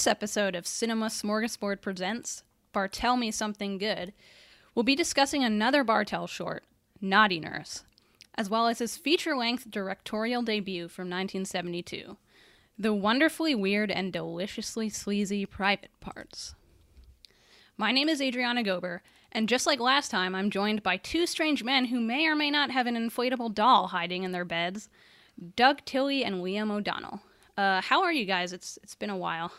This episode of Cinema Smorgasbord Presents Bartel Me Something Good, we'll be discussing another Bartel short, Naughty Nurse, as well as his feature length directorial debut from 1972, The Wonderfully Weird and Deliciously Sleazy Private Parts. My name is Adriana Gober, and just like last time, I'm joined by two strange men who may or may not have an inflatable doll hiding in their beds Doug Tilley and Liam O'Donnell. Uh, how are you guys? It's it's been a while.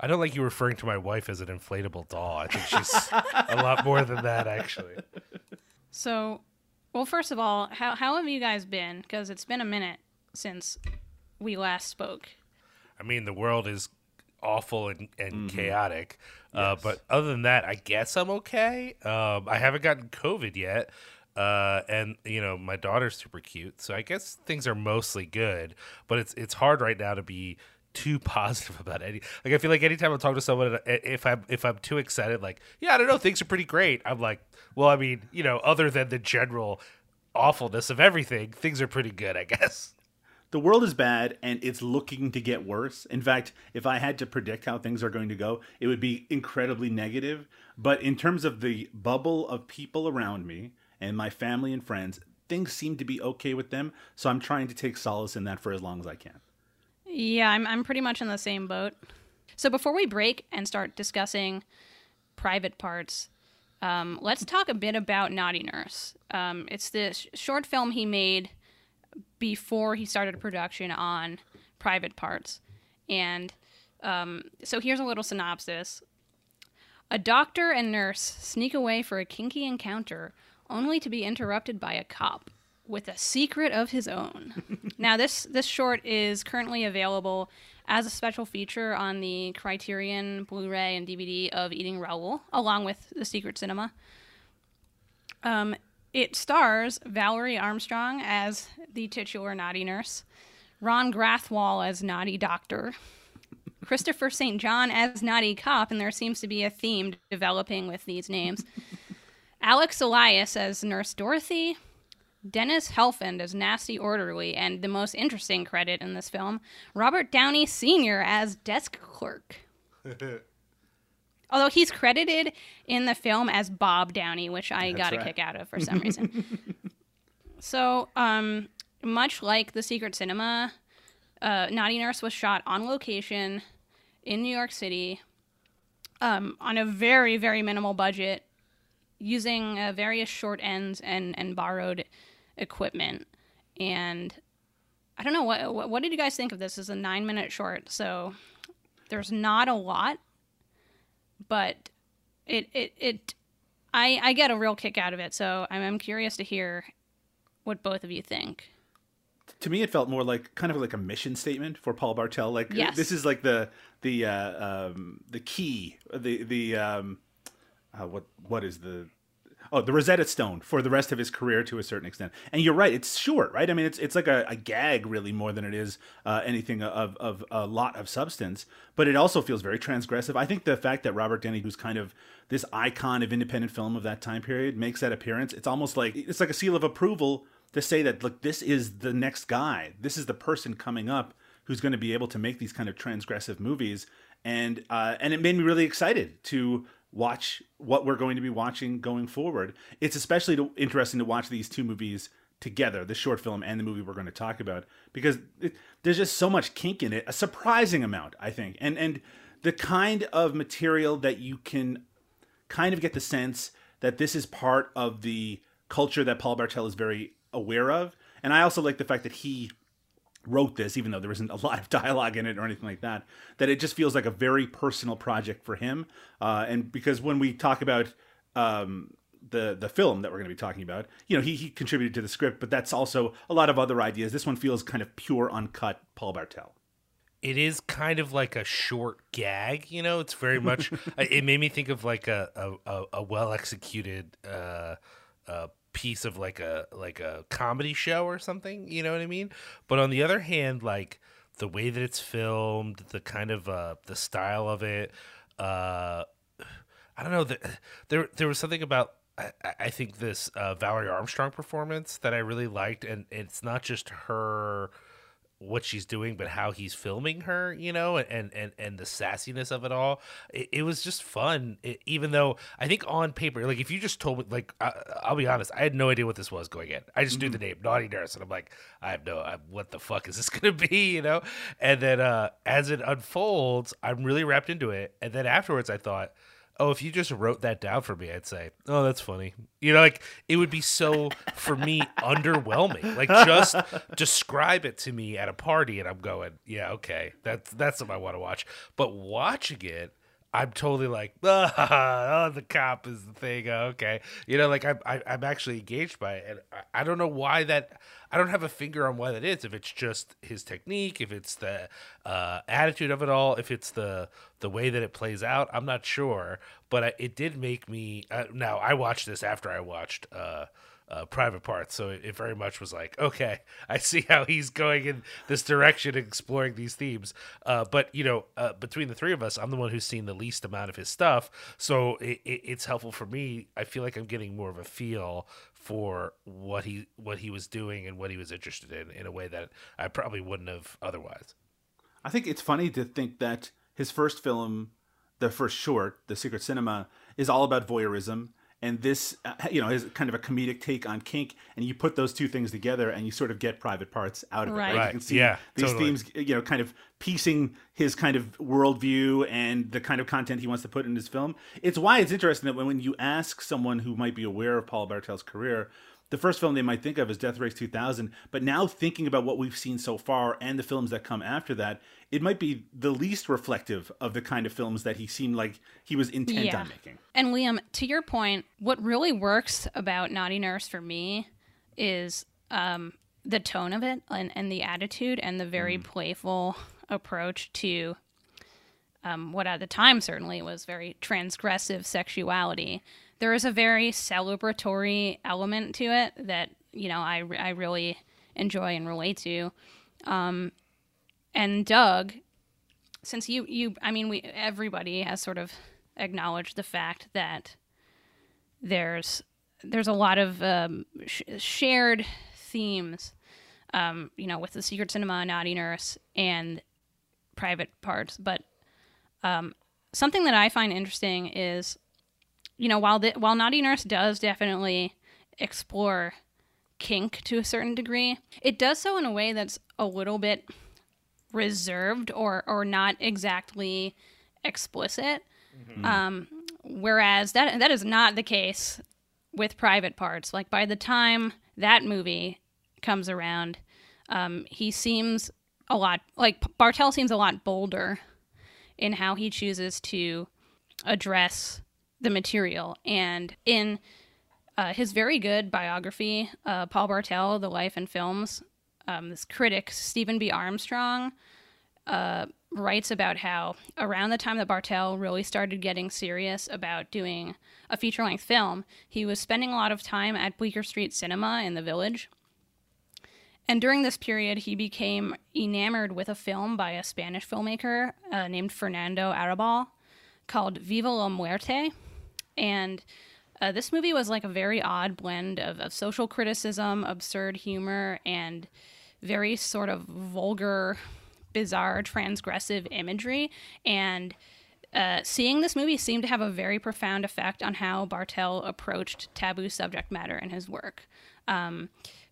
I don't like you referring to my wife as an inflatable doll. I think she's a lot more than that, actually. So, well, first of all, how how have you guys been? Because it's been a minute since we last spoke. I mean, the world is awful and, and Mm-hmm. chaotic. Uh, but other than that, I guess I'm okay. Um, I haven't gotten COVID yet. Uh, and you know my daughter's super cute, so I guess things are mostly good. But it's it's hard right now to be too positive about any. Like I feel like anytime I talk to someone, if I'm if I'm too excited, like yeah, I don't know, things are pretty great. I'm like, well, I mean, you know, other than the general awfulness of everything, things are pretty good, I guess. the world is bad and it's looking to get worse. In fact, if I had to predict how things are going to go, it would be incredibly negative. But in terms of the bubble of people around me and my family and friends, things seem to be okay with them. So I'm trying to take solace in that for as long as I can. Yeah, I'm I'm pretty much in the same boat. So before we break and start discussing private parts, um, let's talk a bit about Naughty Nurse. Um, it's this short film he made before he started production on Private Parts, and um, so here's a little synopsis. A doctor and nurse sneak away for a kinky encounter, only to be interrupted by a cop with a secret of his own. now, this this short is currently available as a special feature on the Criterion Blu-ray and DVD of Eating Raoul, along with The Secret Cinema. Um, it stars Valerie Armstrong as the titular naughty nurse, Ron Grathwall as naughty doctor, Christopher St. John as Naughty Cop, and there seems to be a theme developing with these names. Alex Elias as Nurse Dorothy, Dennis Helfand as Nasty Orderly, and the most interesting credit in this film, Robert Downey Sr. as Desk Clerk. Although he's credited in the film as Bob Downey, which I got a kick out of for some reason. so, um, much like The Secret Cinema, uh, Naughty Nurse was shot on location in New York City um, on a very, very minimal budget using uh, various short ends and, and borrowed equipment. And I don't know, what, what, what did you guys think of this? Is a nine minute short, so there's not a lot, but it, it, it I, I get a real kick out of it, so I'm, I'm curious to hear what both of you think. to me it felt more like kind of like a mission statement for Paul Bartel. Like Yes. this is like the the uh, um, the key, the the um, uh, what what is the oh the Rosetta Stone for the rest of his career to a certain extent. And you're right, it's short, right? I mean, it's it's like a, a gag really more than it is uh, anything of of a lot of substance. But it also feels very transgressive. I think the fact that Robert Downey, who's kind of this icon of independent film of that time period, makes that appearance. It's almost like it's like a seal of approval to say that look, this is the next guy. This is the person coming up who's going to be able to make these kind of transgressive movies. And uh, and it made me really excited to watch what we're going to be watching going forward. It's especially to, interesting to watch these two movies together, the short film and the movie we're going to talk about, because it, there's just so much kink in it, a surprising amount, I think, and and the kind of material that you can kind of get the sense that this is part of the culture that Paul Bartel is very aware of. And I also like the fact that he wrote this, even though there isn't a lot of dialogue in it or anything like that, that it just feels like a very personal project for him. Uh, and because when we talk about um, the the film that we're going to be talking about, you know, he, he contributed to the script, but that's also a lot of other ideas. This one feels kind of pure, uncut Paul Bartel. it is kind of like a short gag you know it's very much it made me think of like a a, a, well executed uh uh piece of like a like a comedy show or something you know what i mean? But on the other hand like the way that it's filmed the kind of uh the style of it uh i don't know the, there there was something about I, I think this uh, Valerie Armstrong performance that I really liked, and it's not just her what she's doing, but how he's filming her, you know, and and and the sassiness of it all. It, it was just fun, it, even though I think on paper, like if you just told me, like I, will be honest, I had no idea what this was going in. I just mm-hmm. knew the name Naughty Nurse, and I'm like, I have no, I, what the fuck is this gonna be, you know? And then uh as it unfolds, I'm really wrapped into it, and then afterwards, I thought oh, if you just wrote that down for me, I'd say, oh, that's funny. You know, like it would be so for me underwhelming. Like just describe it to me at a party, and I'm going, yeah, okay, that's that's what I want to watch. But watching it, I'm totally like, oh, the cop is the thing. Okay, you know, like I'm I, I'm actually engaged by it, and I, I don't know why that. I don't have a finger on why that is. If it's just his technique, if it's the uh, attitude of it all, if it's the the way that it plays out, I'm not sure. But it did make me. Uh, now I watched this after I watched. Uh, uh, private parts. So it, it, very much was like, okay, I see how he's going in this direction, exploring these themes. Uh, but you know, uh, between the three of us, I'm the one who's seen the least amount of his stuff, so it, it, it's helpful for me. I feel like I'm getting more of a feel for what he what he was doing and what he was interested in in a way that I probably wouldn't have otherwise. I think it's funny to think that his first film, the first short, The Secret Cinema, is all about voyeurism and this uh, you know is kind of a comedic take on kink and you put those two things together and you sort of get private parts out of right. it right, right. you can see yeah, these totally. themes you know kind of piecing his kind of worldview and the kind of content he wants to put in his film it's why it's interesting that when, when you ask someone who might be aware of paul bartel's career the first film they might think of is Death Race 2000. But now thinking about what we've seen so far and the films that come after that, it might be the least reflective of the kind of films that he seemed like he was intent yeah. on making. And Liam, to your point, what really works about Naughty Nurse for me is um, the tone of it and, and the attitude and the very mm. playful approach to um, what at the time certainly was very transgressive sexuality there is a very celebratory element to it that you know I, I really enjoy and relate to. Um, and Doug, since you you I mean we everybody has sort of acknowledged the fact that there's there's a lot of um, sh- shared themes, um, you know, with the Secret Cinema, Naughty Nurse, and private parts. But um, something that I find interesting is you know, while the, while Naughty Nurse does definitely explore kink to a certain degree, it does so in a way that's a little bit reserved or or not exactly explicit. Mm-hmm. Um, whereas that that is not the case with Private Parts. Like by the time that movie comes around, um, he seems a lot like Bartel seems a lot bolder in how he chooses to address the material. And in uh, his very good biography, uh, Paul Bartel, The Life and Films, um, this critic, Stephen B. Armstrong, uh, writes about how around the time that Bartel really started getting serious about doing a feature length film, he was spending a lot of time at Bleecker Street Cinema in the village. And during this period, he became enamored with a film by a Spanish filmmaker uh, named Fernando Arrabal called Viva la Muerte. And uh, this movie was like a very odd blend of, of social criticism, absurd humor, and very sort of vulgar, bizarre, transgressive imagery. And uh, seeing this movie seemed to have a very profound effect on how Bartel approached taboo subject matter in his work. Um,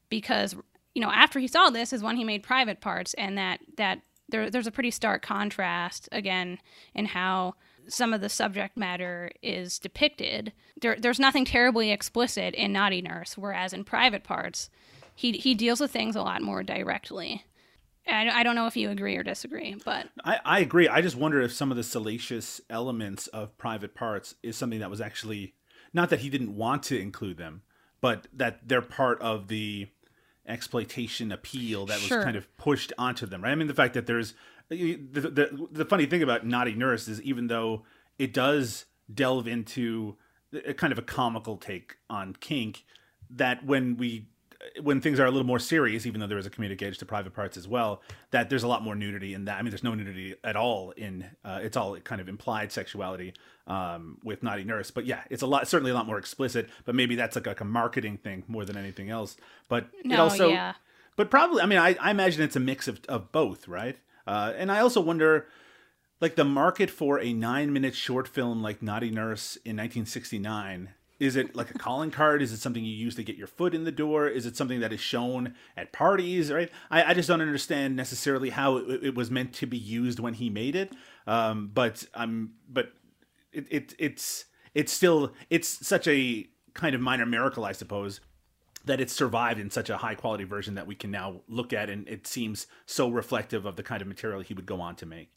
because, you know, after he saw this is when he made private parts, and that, that there, there's a pretty stark contrast, again, in how some of the subject matter is depicted. There, there's nothing terribly explicit in Naughty Nurse, whereas in Private Parts, he he deals with things a lot more directly. I, I don't know if you agree or disagree, but I, I agree. I just wonder if some of the salacious elements of Private Parts is something that was actually not that he didn't want to include them, but that they're part of the exploitation appeal that sure. was kind of pushed onto them, right? I mean, the fact that there's the, the, the funny thing about Naughty Nurse is even though it does delve into a kind of a comical take on kink, that when we when things are a little more serious, even though there is a comedic edge to private parts as well, that there's a lot more nudity in that. I mean, there's no nudity at all in uh, it's all kind of implied sexuality um, with Naughty Nurse. But yeah, it's a lot certainly a lot more explicit. But maybe that's like, like a marketing thing more than anything else. But no, it also yeah but probably I mean I, I imagine it's a mix of of both, right? Uh, and I also wonder like the market for a nine minute short film like Naughty Nurse in 1969 is it like a calling card? Is it something you use to get your foot in the door? Is it something that is shown at parties? Right? I, I just don't understand necessarily how it, it, was meant to be used when he made it. Um, but I'm but it, it it's it's still it's such a kind of minor miracle, I suppose, that it's survived in such a high quality version that we can now look at, and it seems so reflective of the kind of material he would go on to make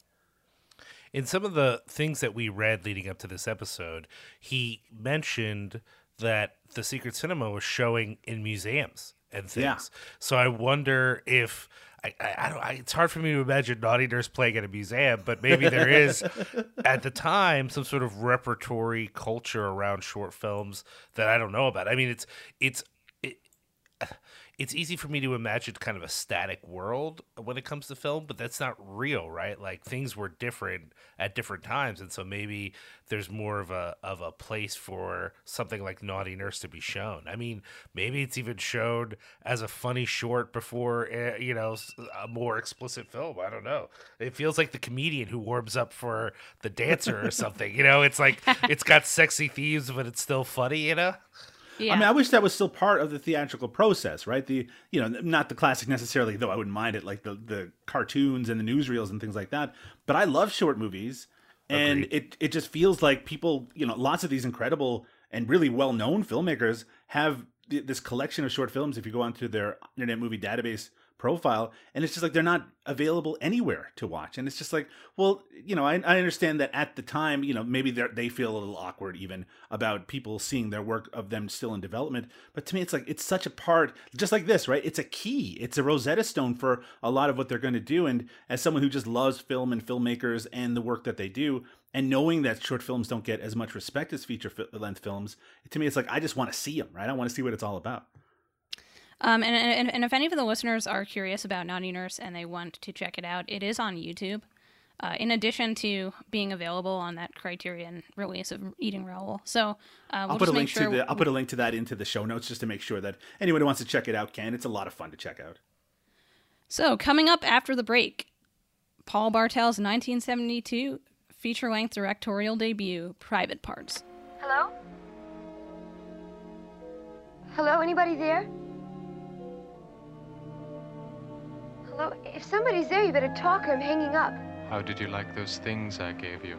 in some of the things that we read leading up to this episode, he mentioned that the Secret Cinema was showing in museums and things. Yeah. So I wonder if I, I, I don't. I, it's hard for me to imagine Naughty Nurse playing at a museum, but maybe there is at the time some sort of repertory culture around short films that I don't know about. I mean, it's it's it's easy for me to imagine kind of a static world when it comes to film, but that's not real, right? Like things were different at different times, and so maybe there's more of a of a place for something like Naughty Nurse to be shown. I mean, maybe it's even shown as a funny short before uh, you know a more explicit film. I don't know. It feels like the comedian who warms up for the dancer or something. You know, it's like it's got sexy themes, but it's still funny. You know. Yeah. I mean, I wish that was still part of the theatrical process, right? The you know, not the classic necessarily, though I wouldn't mind it, like the the cartoons and the newsreels and things like that. But I love short movies, and Agreed. it it just feels like people, you know, lots of these incredible and really well known filmmakers have this collection of short films. If you go onto their Internet Movie Database profile and it's just like they're not available anywhere to watch. And it's just like well you know i, I understand that at the time you know maybe they they feel a little awkward even about people seeing their work of them still in development. But to me it's like it's such a part just like this right? It's a key. It's a rosetta stone for a lot of what they're going to do. And as someone who just loves film and filmmakers and the work that they do and knowing that short films don't get as much respect as feature length films to me it's like i just want to see them right? I want to see what it's all about um, and, and, and if any of the listeners are curious about Naughty Nurse and they want to check it out, it is on YouTube. Uh, in addition to being available on that Criterion release of Eating Raoul. So uh, we'll I'll put a link sure to the, I'll put a link to that into the show notes just to make sure that anyone who wants to check it out can. It's a lot of fun to check out. So coming up after the break, Paul Bartel's 1972 feature-length directorial debut, Private Parts. Hello. Hello. Anybody there? Well, if somebody's there, you better talk or I'm hanging up. How did you like those things I gave you,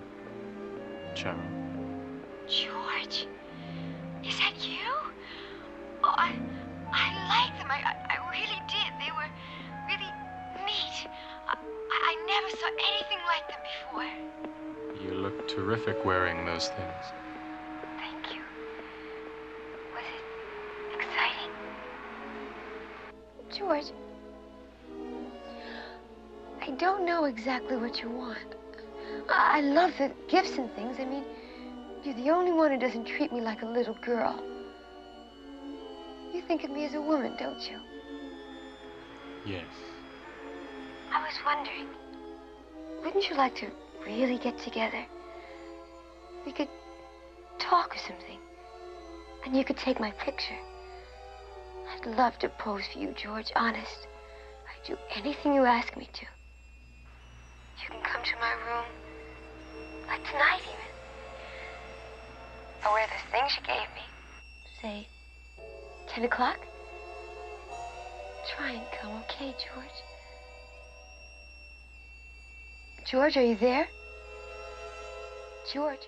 Cheryl? George, is that you? Oh, I, I like them. I, I really did. They were really neat. I, I never saw anything like them before. You look terrific wearing those things. Thank you. Was it exciting? George, I don't know exactly what you want. I, I love the gifts and things. I mean, you're the only one who doesn't treat me like a little girl. You think of me as a woman, don't you? Yes. I was wondering, wouldn't you like to really get together? We could talk or something. And you could take my picture. I'd love to pose for you, George, honest. I'd do anything you ask me to. You can come to my room. Like tonight, even. I'll wear this thing she gave me. Say, 10 o'clock? Try and come, okay, George? George, are you there? George.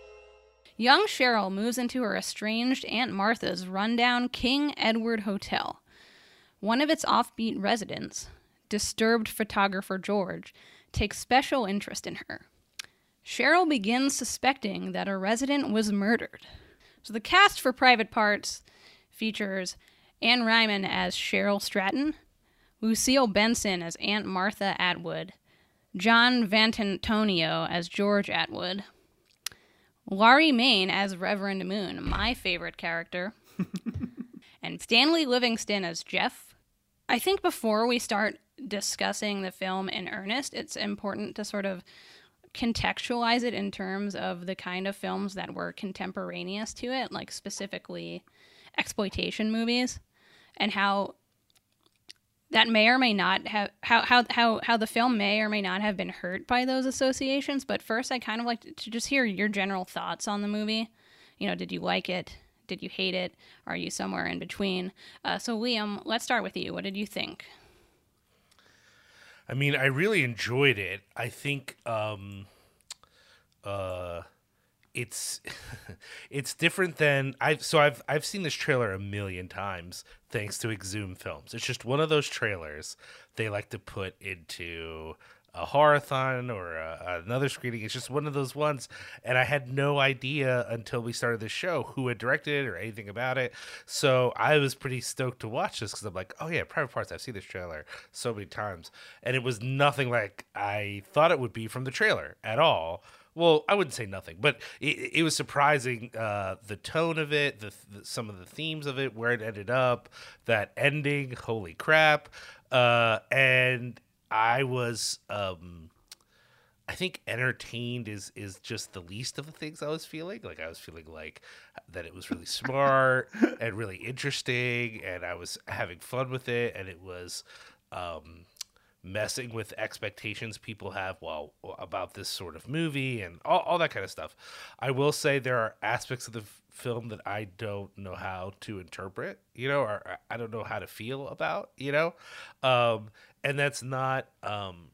Young Cheryl moves into her estranged Aunt Martha's rundown King Edward Hotel. One of its offbeat residents, disturbed photographer George, takes special interest in her. Cheryl begins suspecting that a resident was murdered. So the cast for Private Parts features Ayn Ruymen as Cheryl Stratton, Lucille Benson as Aunt Martha Atwood, John Ventantonio as George Atwood, Laurie Main as Reverend Moon, my favorite character, and Stanley Livingston as Jeff. I think before we start discussing the film in earnest, it's important to sort of contextualize it in terms of the kind of films that were contemporaneous to it, like specifically exploitation movies, and how that may or may not have how how how how the film may or may not have been hurt by those associations. But first, I kind of like to just hear your general thoughts on the movie. You know, did you like it? Did you hate it? Are you somewhere in between? Uh, so, Liam, let's start with you. What did you think? I mean, I really enjoyed it. I think um, uh, it's it's different than I've so I've I've seen this trailer a million times thanks to Exhumed Films. It's just one of those trailers they like to put into a horathon or a, another screening. It's just one of those ones, and I had no idea until we started the show who had directed it or anything about it. So I was pretty stoked to watch this because I'm like, oh yeah, Private Parts. I've seen this trailer so many times, and it was nothing like I thought it would be from the trailer at all. Well, I wouldn't say nothing, but it, it was surprising uh, the tone of it, the, the, some of the themes of it, where it ended up, that ending. Holy crap! Uh, and I was um I think entertained is is just the least of the things I was feeling. Like I was feeling like that it was really smart and really interesting and I was having fun with it and it was um messing with expectations people have well about this sort of movie and all, all that kind of stuff. I will say there are aspects of the film that I don't know how to interpret, you know, or I don't know how to feel about, you know. Um and that's not um,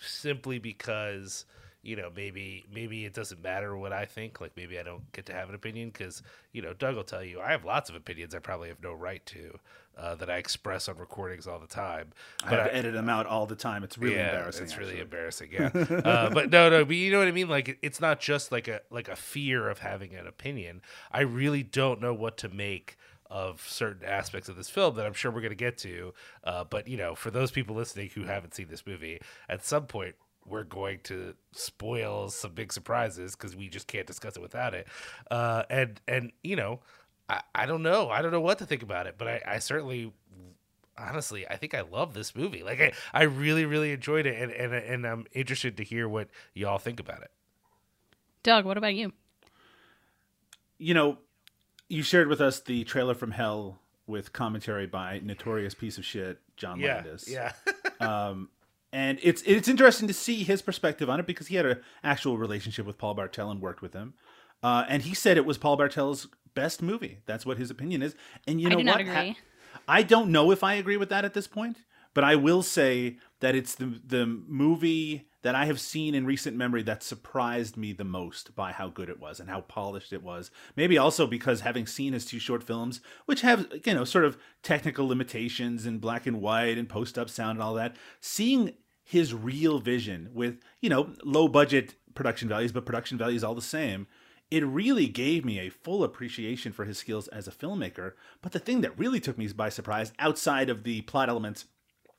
simply because you know maybe maybe it doesn't matter what I think. Like maybe I don't get to have an opinion because you know Doug will tell you I have lots of opinions I probably have no right to uh, that I express on recordings all the time. But I, I edit them out all the time. It's really yeah, embarrassing. It's actually. really embarrassing. Yeah, uh, but no, no. But you know what I mean. Like it's not just like a like a fear of having an opinion. I really don't know what to make of certain aspects of this film that I'm sure we're going to get to. Uh, but you know, for those people listening who haven't seen this movie, at some point we're going to spoil some big surprises because we just can't discuss it without it. Uh, and and you know, I, I don't know, I don't know what to think about it, but I, I certainly. Honestly, I think I love this movie. Like, I, I really, really enjoyed it, and, and and I'm interested to hear what y'all think about it. Doug, what about you? You know, you shared with us the trailer from Hell with commentary by notorious piece of shit John Yeah, Landis. yeah. um, and it's it's interesting to see his perspective on it because he had an actual relationship with Paul Bartel and worked with him. Uh, and he said it was Paul Bartel's best movie. That's what his opinion is. And you know what? I don't know if I agree with that at this point, but I will say that it's the the movie that I have seen in recent memory that surprised me the most by how good it was and how polished it was. Maybe also because having seen his two short films, which have you know sort of technical limitations in black and white and post up sound and all that, seeing his real vision with you know low budget production values, but production values all the same it really gave me a full appreciation for his skills as a filmmaker. But the thing that really took me by surprise, outside of the plot elements,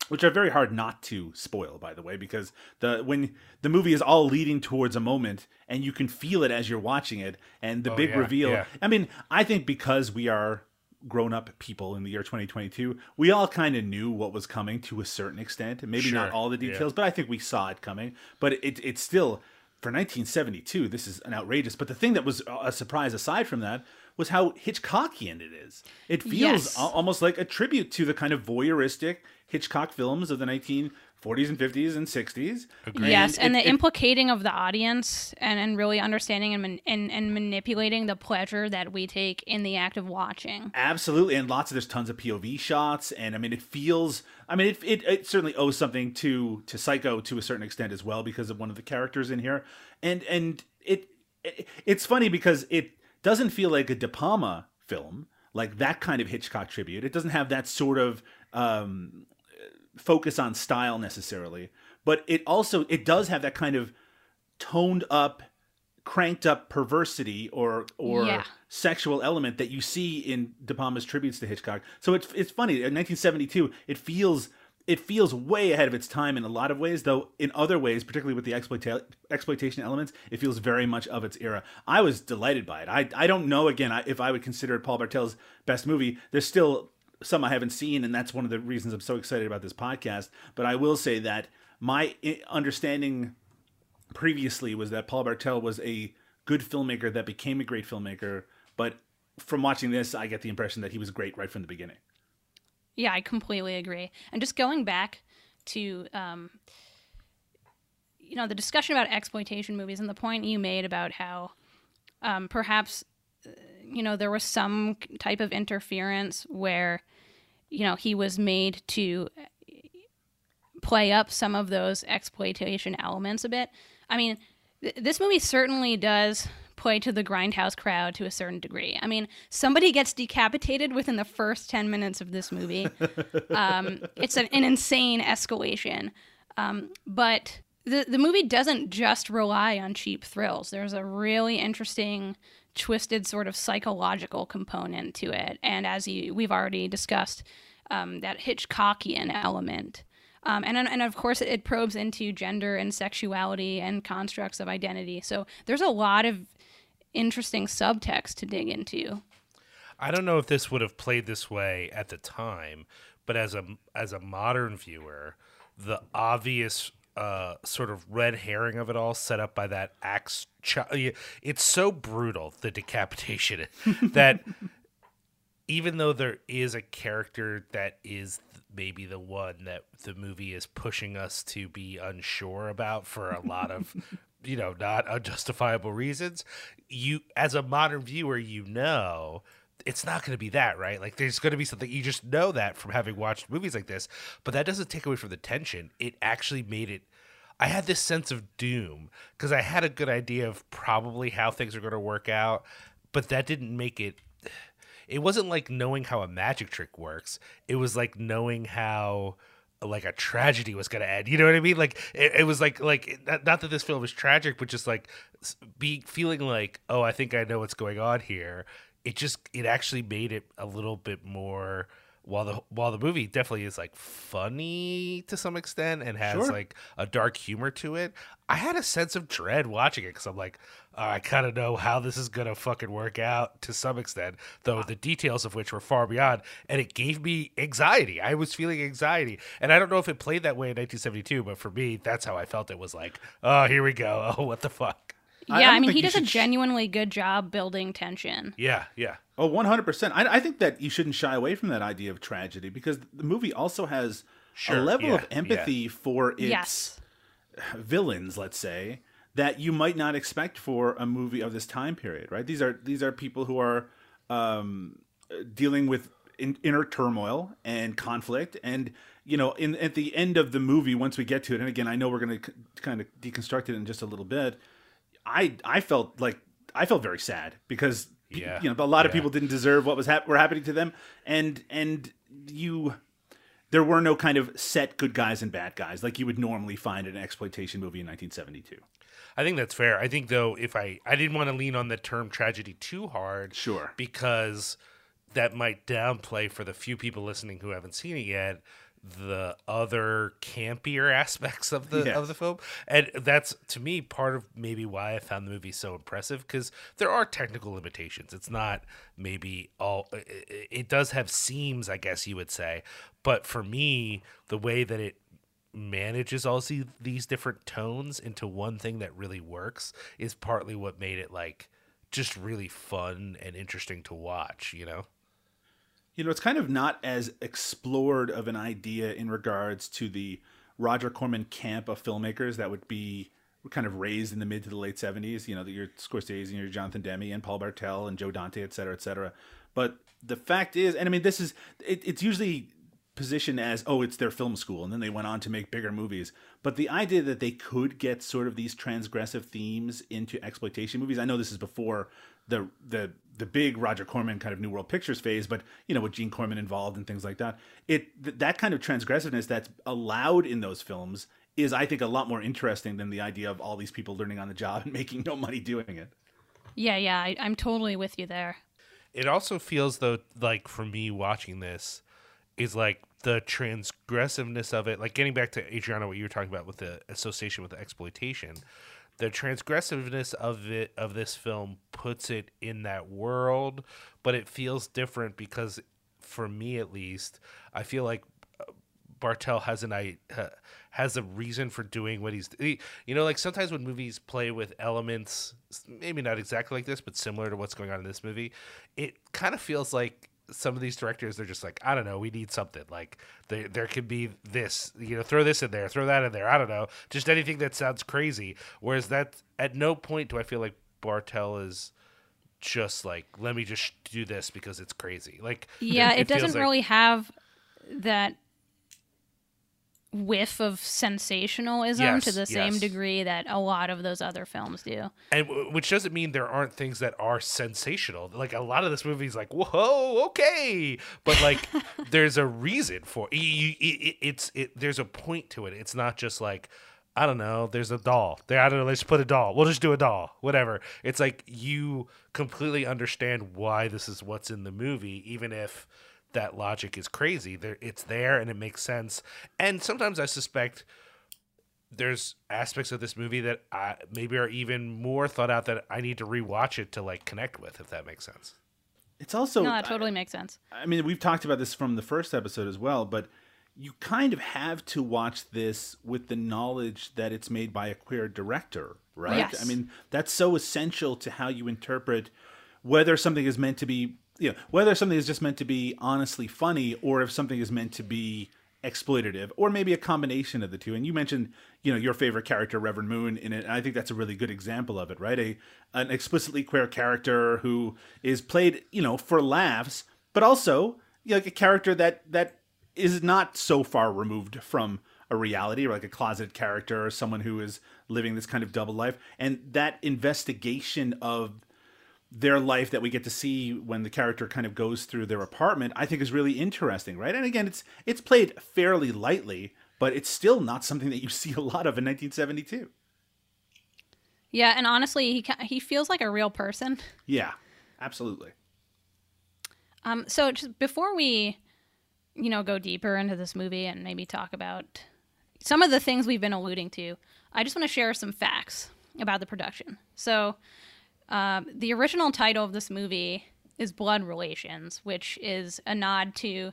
which are very hard not to spoil, by the way, because the when the movie is all leading towards a moment and you can feel it as you're watching it, and the Oh, big yeah, reveal. yeah. I mean, I think because we are grown up people in the year 2022 we all kind of knew what was coming to a certain extent maybe not all the yeah. details but i think we saw it coming but it, it's still for 1972 this is an outrageous but the thing that was uh, a surprise aside from that was how hitchcockian it is it feels Yes. al- almost like a tribute to the kind of voyeuristic hitchcock films of the 1940s and 50s and 60s yes, and it- the it- implicating of the audience and, and really understanding and, man- and and manipulating the pleasure that we take in the act of watching. Absolutely, and lots of there's tons of POV shots, and I mean it feels. I mean it, it it certainly owes something to to Psycho to a certain extent as well because of one of the characters in here, and and it, it it's funny because it doesn't feel like a De Palma film, like that kind of Hitchcock tribute. It doesn't have that sort of um, focus on style necessarily, but it also it does have that kind of toned up cranked up perversity or or Yeah. sexual element that you see in De Palma's tributes to Hitchcock. So it's it's funny. In 1972, it feels it feels way ahead of its time in a lot of ways, though in other ways, particularly with the exploita- exploitation elements, it feels very much of its era. I was delighted by it. I I don't know again I- if I would consider it Paul Bartel's best movie. There's still some I haven't seen, and that's one of the reasons I'm so excited about this podcast. But I will say that my understanding previously was that Paul Bartel was a good filmmaker that became a great filmmaker, but from watching this, I get the impression that he was great right from the beginning. Yeah, I completely agree. And just going back to um, you know the discussion about exploitation movies and the point you made about how um, perhaps you know there was some type of interference where you know he was made to play up some of those exploitation elements a bit. I mean, th- this movie certainly does play to the grindhouse crowd to a certain degree. I mean, somebody gets decapitated within the first 10 minutes of this movie. um, it's an, an, insane escalation. Um, but the, the movie doesn't just rely on cheap thrills. There's a really interesting, twisted sort of psychological component to it. And as you, we've already discussed, um, that Hitchcockian element. Um, and, and of course, it probes into gender and sexuality and constructs of identity. So there's a lot of interesting subtext to dig into. I don't know if this would have played this way at the time, but as a as a modern viewer, the obvious uh, sort of red herring of it all, set up by that axe. Ch- it's so brutal the decapitation that even though there is a character that is maybe the one that the movie is pushing us to be unsure about for a lot of you know not unjustifiable reasons you as a modern viewer you know it's not going to be that right like there's going to be something you just know that from having watched movies like this but that doesn't take away from the tension it actually made it i had this sense of doom because i had a good idea of probably how things are going to work out but that didn't make it it wasn't like knowing how a magic trick works. It was like knowing how like a tragedy was going to end. You know what I mean? Like it, it was like like not, that this film is tragic, but just like be feeling like oh, I think I know what's going on here. It just it actually made it a little bit more while the while the movie definitely is like funny to some extent and has sure. like a dark humor to it, I had a sense of dread watching it because I'm like, oh, I kind of know how this is gonna fucking work out to some extent, though the details of which were far beyond, and it gave me anxiety. I was feeling anxiety, and I don't know if it played that way in 1972, but for me, that's how I felt. It was like, oh, here we go. Oh, what the fuck. Yeah, I, I mean, he does a genuinely good job building tension. Yeah, yeah. Oh, 100%. I, I think that you shouldn't shy away from that idea of tragedy because the movie also has sure, a level yeah, of empathy yeah. for its yes. villains, let's say, that you might not expect for a movie of this time period, right? These are these are people who are um, dealing with in, inner turmoil and conflict and you know in at the end of the movie once we get to it and again I know we're going to kind of deconstruct it in just a little bit I I felt like I felt very sad because yeah. you know a lot of people didn't deserve what was hap- were happening to them and and you there were no kind of set good guys and bad guys like you would normally find in an exploitation movie in 1972 I think that's fair. I think though, if I I didn't want to lean on the term tragedy too hard, sure, because that might downplay for the few people listening who haven't seen it yet the other campier aspects of the yes. of the film. And that's to me part of maybe why i found the movie so impressive because there are technical limitations. It's not maybe all it, it does have seams i guess you would say. But for me the way that it manages all these different tones into one thing that really works is partly what made it like just really fun and interesting to watch you know you know, it's kind of not as explored of an idea in regards to the Roger Corman camp of filmmakers that would be kind of raised in the mid to the late 70s. You know, your Scorsese and your Jonathan Demme and Paul Bartel and Joe Dante, et cetera, et cetera. But the fact is, and I mean, this is, it, it's usually positioned as, oh, it's their film school. And then they went on to make bigger movies. But the idea that they could get sort of these transgressive themes into exploitation movies, I know this is before the the the big Roger Corman kind of New World Pictures phase, but you know with Gene Corman involved and things like that, it th- that kind of transgressiveness that's allowed in those films is I think a lot more interesting than the idea of all these people learning on the job and making no money doing it. Yeah, yeah, I, I'm totally with you there. It also feels though like for me watching this is like the transgressiveness of it, like getting back to Adriana, what you were talking about with the association with the exploitation the transgressiveness of it of this film puts it in that world, but it feels different because, for me at least, I feel like uh, Bartel has an I has a reason for doing what he's he, you know like sometimes when movies play with elements maybe not exactly like this but similar to what's going on in this movie it kind of feels like some of these directors they're just like I don't know we need something like there there could be this you know throw this in there throw that in there I don't know just anything that sounds crazy. Whereas that at no point do I feel like Bartel is just like let me just do this because it's crazy. Like Yeah, it, feels doesn't like- really have that whiff of sensationalism to Yes, the same yes. degree that a lot of those other films do. and w- which doesn't mean there aren't things that are sensational. Like a lot of this movie is like whoa okay. But like there's a reason for you, you, it, it's it there's a point to it. It's not just like i don't know there's a doll. There i don't know let's put a doll. We'll just do a doll whatever. It's like you completely understand why this is what's in the movie even if that logic is crazy there it's there and it makes sense and sometimes i suspect there's aspects of this movie that I, maybe are even more thought out that I need to rewatch it to like connect with, if that makes sense. It's also no, that totally makes sense. I mean, we've talked about this from the first episode as well, but you kind of have to watch this with the knowledge that it's made by a queer director, right? Yes. I mean, that's so essential to how you interpret whether something is meant to be, you know, whether something is just meant to be honestly funny or if something is meant to be exploitative or maybe a combination of the two. And you mentioned, you know, your favorite character, Reverend Moon, in it. And I think that's a really good example of it, right? A an explicitly queer character who is played, you know, for laughs, but also you know, like a character that that is not so far removed from a reality or like a closeted character or someone who is living this kind of double life. And that investigation of their life that we get to see when the character kind of goes through their apartment i think is really interesting right and again it's it's played fairly lightly but it's still not something that you see a lot of in 1972 Yeah, and honestly, he he feels like a real person. yeah absolutely Um, so just before we, you know, go deeper into this movie and maybe talk about some of the things we've been alluding to, I just want to share some facts about the production. So, um, the original title of this movie is Blood Relations, which is a nod to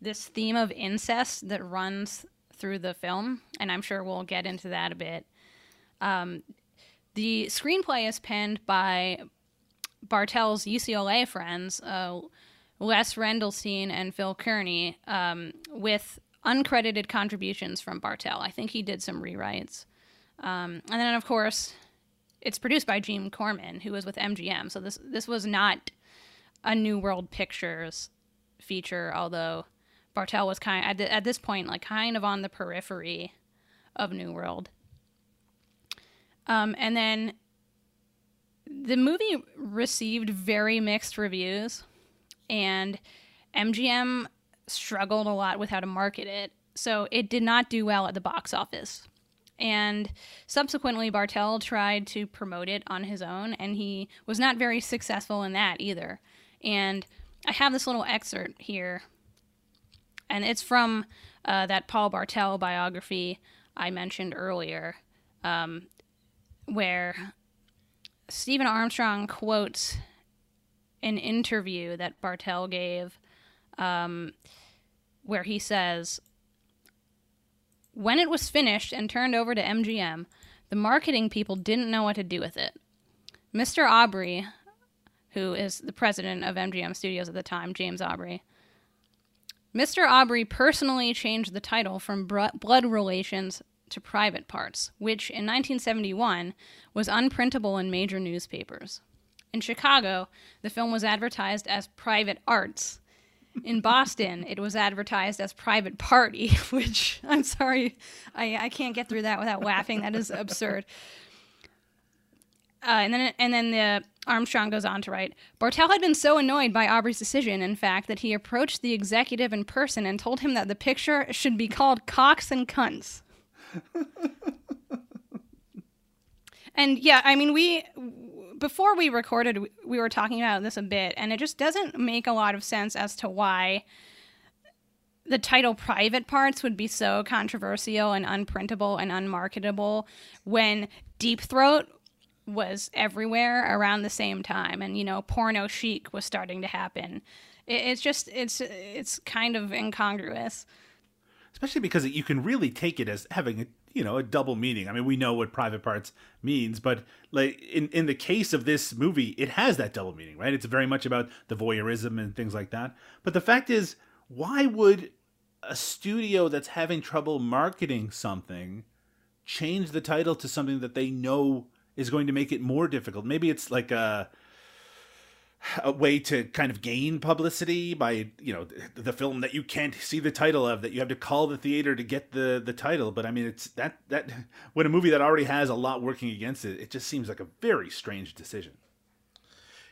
this theme of incest that runs through the film, and I'm sure we'll get into that a bit. Um, the screenplay is penned by Bartel's UCLA friends, uh, Les Rendelstein and Phil Kearney, um, with uncredited contributions from Bartel. I think he did some rewrites. Um, and then, of course, it's produced by Gene Corman, who was with MGM. So this this was not a New World Pictures feature, although Bartel was kind at, th- at this point like kind of on the periphery of New World. Um, and then the movie received very mixed reviews, and MGM struggled a lot with how to market it. So it did not do well at the box office. And subsequently, Bartel tried to promote it on his own, and he was not very successful in that either. And I have this little excerpt here, and it's from uh, that Paul Bartel biography I mentioned earlier, um, where Stephen Armstrong quotes an interview that Bartel gave um, where he says, When it was finished and turned over to MGM, the marketing people didn't know what to do with it. Mr. Aubrey, who is the president of MGM Studios at the time, James Aubrey, Mr. Aubrey personally changed the title from Blood Relations to Private Parts, which in 1971 was unprintable in major newspapers. In Chicago, the film was advertised as Private Arts. In Boston, it was advertised as Private Party, which I'm sorry, I, I can't get through that without laughing. That is absurd. Uh, and then and then the Armstrong goes on to write, Bartel had been so annoyed by Aubrey's decision, in fact, that he approached the executive in person and told him that the picture should be called Cocks and Cunts. and yeah, I mean, we before we recorded, we- we were talking about this a bit, and it just doesn't make a lot of sense as to why the title private parts would be so controversial and unprintable and unmarketable when Deep Throat was everywhere around the same time and you know porno chic was starting to happen. It, it's just it's it's kind of incongruous. Especially because you can really take it as having you know a double meaning. I mean, we know what private parts means, but like in in the case of this movie, it has that double meaning, right? It's very much about the voyeurism and things like that. But the fact is, why would a studio that's having trouble marketing something change the title to something that they know is going to make it more difficult? Maybe it's like a a way to kind of gain publicity by you know the, film that you can't see the title of that you have to call the theater to get the the title but i mean it's that that when a movie that already has a lot working against it it just seems like a very strange decision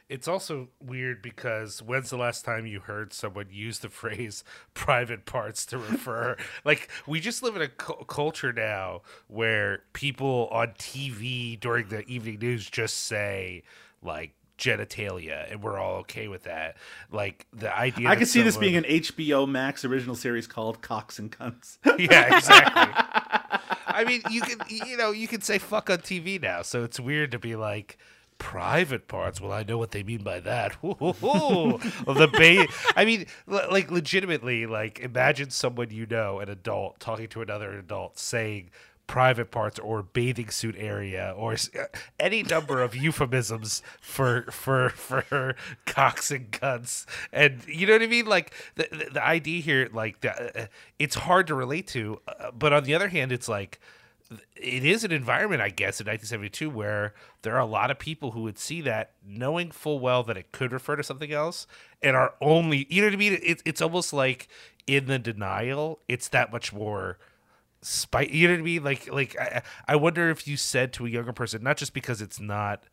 It's also weird because when's the last time you heard someone use the phrase private parts to refer? like, we just live in a cu- culture now where people on TV during the evening news just say, like, genitalia, and we're all okay with that. Like, the idea. i could see this being an hbo max original series called cocks and cunts yeah, exactly. I mean, you can you know you can say fuck on TV now, so it's weird to be like private parts. Well, I know what they mean by that. Ooh, ooh, ooh. Well, the ba- I mean, l- like legitimately, like imagine someone you know, an adult, talking to another adult, saying private parts or bathing suit area or uh, any number of euphemisms for for for cocks and guns and you know what i mean like the the, idea here like the, uh, it's hard to relate to uh, but on the other hand it's like it is an environment, I guess, in 1972 where there are a lot of people who would see that knowing full well that it could refer to something else and are only, you know what I mean? It's it's almost like in the denial, it's that much more spite. You know what I mean? Like, like I, I wonder if you said to a younger person, not just because it's not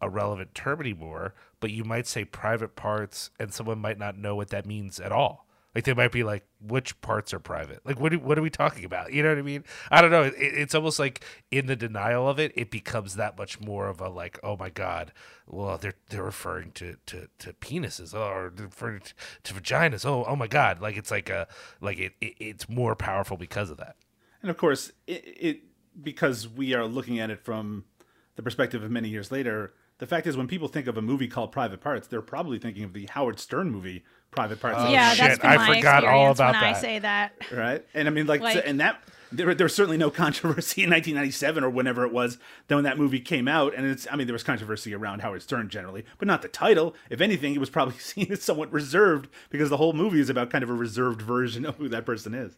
a relevant term anymore, but you might say private parts and someone might not know what that means at all. Like they might be like, which parts are private? Like what? Do, what are we talking about? You know what I mean? I don't know. It, it's almost like in the denial of it, it becomes that much more of a like, oh my god, well they're they're referring to to, to penises or referring to, to vaginas. Oh oh my god, like it's like a like it, it it's more powerful because of that. And of course, it, it because we are looking at it from the perspective of many years later. The fact is, when people think of a movie called Private Parts, they're probably thinking of the Howard Stern movie Private Parts. Oh, yeah, shit, that's been I my forgot all experience about when I that. say that. right? And I mean, like, Like- and that there, there was certainly no controversy in 1997 or whenever it was then when that movie came out. And it's, I mean, there was controversy around Howard Stern generally, but not the title. If anything, it was probably seen as somewhat reserved because the whole movie is about kind of a reserved version of who that person is.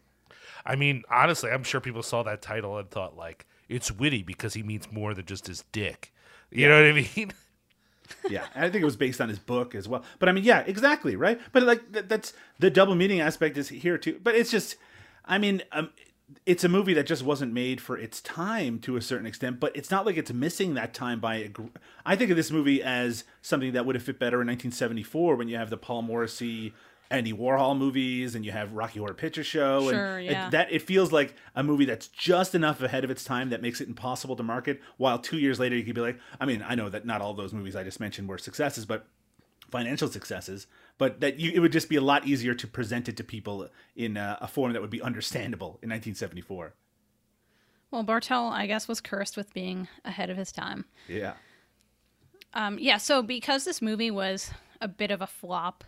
I mean, honestly, I'm sure people saw that title and thought like it's witty because he means more than just his dick. You know what I mean? yeah, and I think it was based on his book as well. But I mean, yeah, exactly, right? But like that, that's the double meaning aspect is here too. But it's just, I mean, um, it's a movie that just wasn't made for its time to a certain extent. But it's not like it's missing that time by. A gr- I think of this movie as something that would have fit better in 1974 when you have the Paul Morrissey. Andy Warhol movies, and you have Rocky Horror Picture Show, Sure, and yeah. it, that it feels like a movie that's just enough ahead of its time that makes it impossible to market. While two years later, you could be like, I mean, I know that not all those movies I just mentioned were successes, but financial successes, but that you, it would just be a lot easier to present it to people in a, a form that would be understandable in 1974. Well, Bartel, I guess, was cursed with being ahead of his time. Yeah. Um, yeah, so because this movie was a bit of a flop,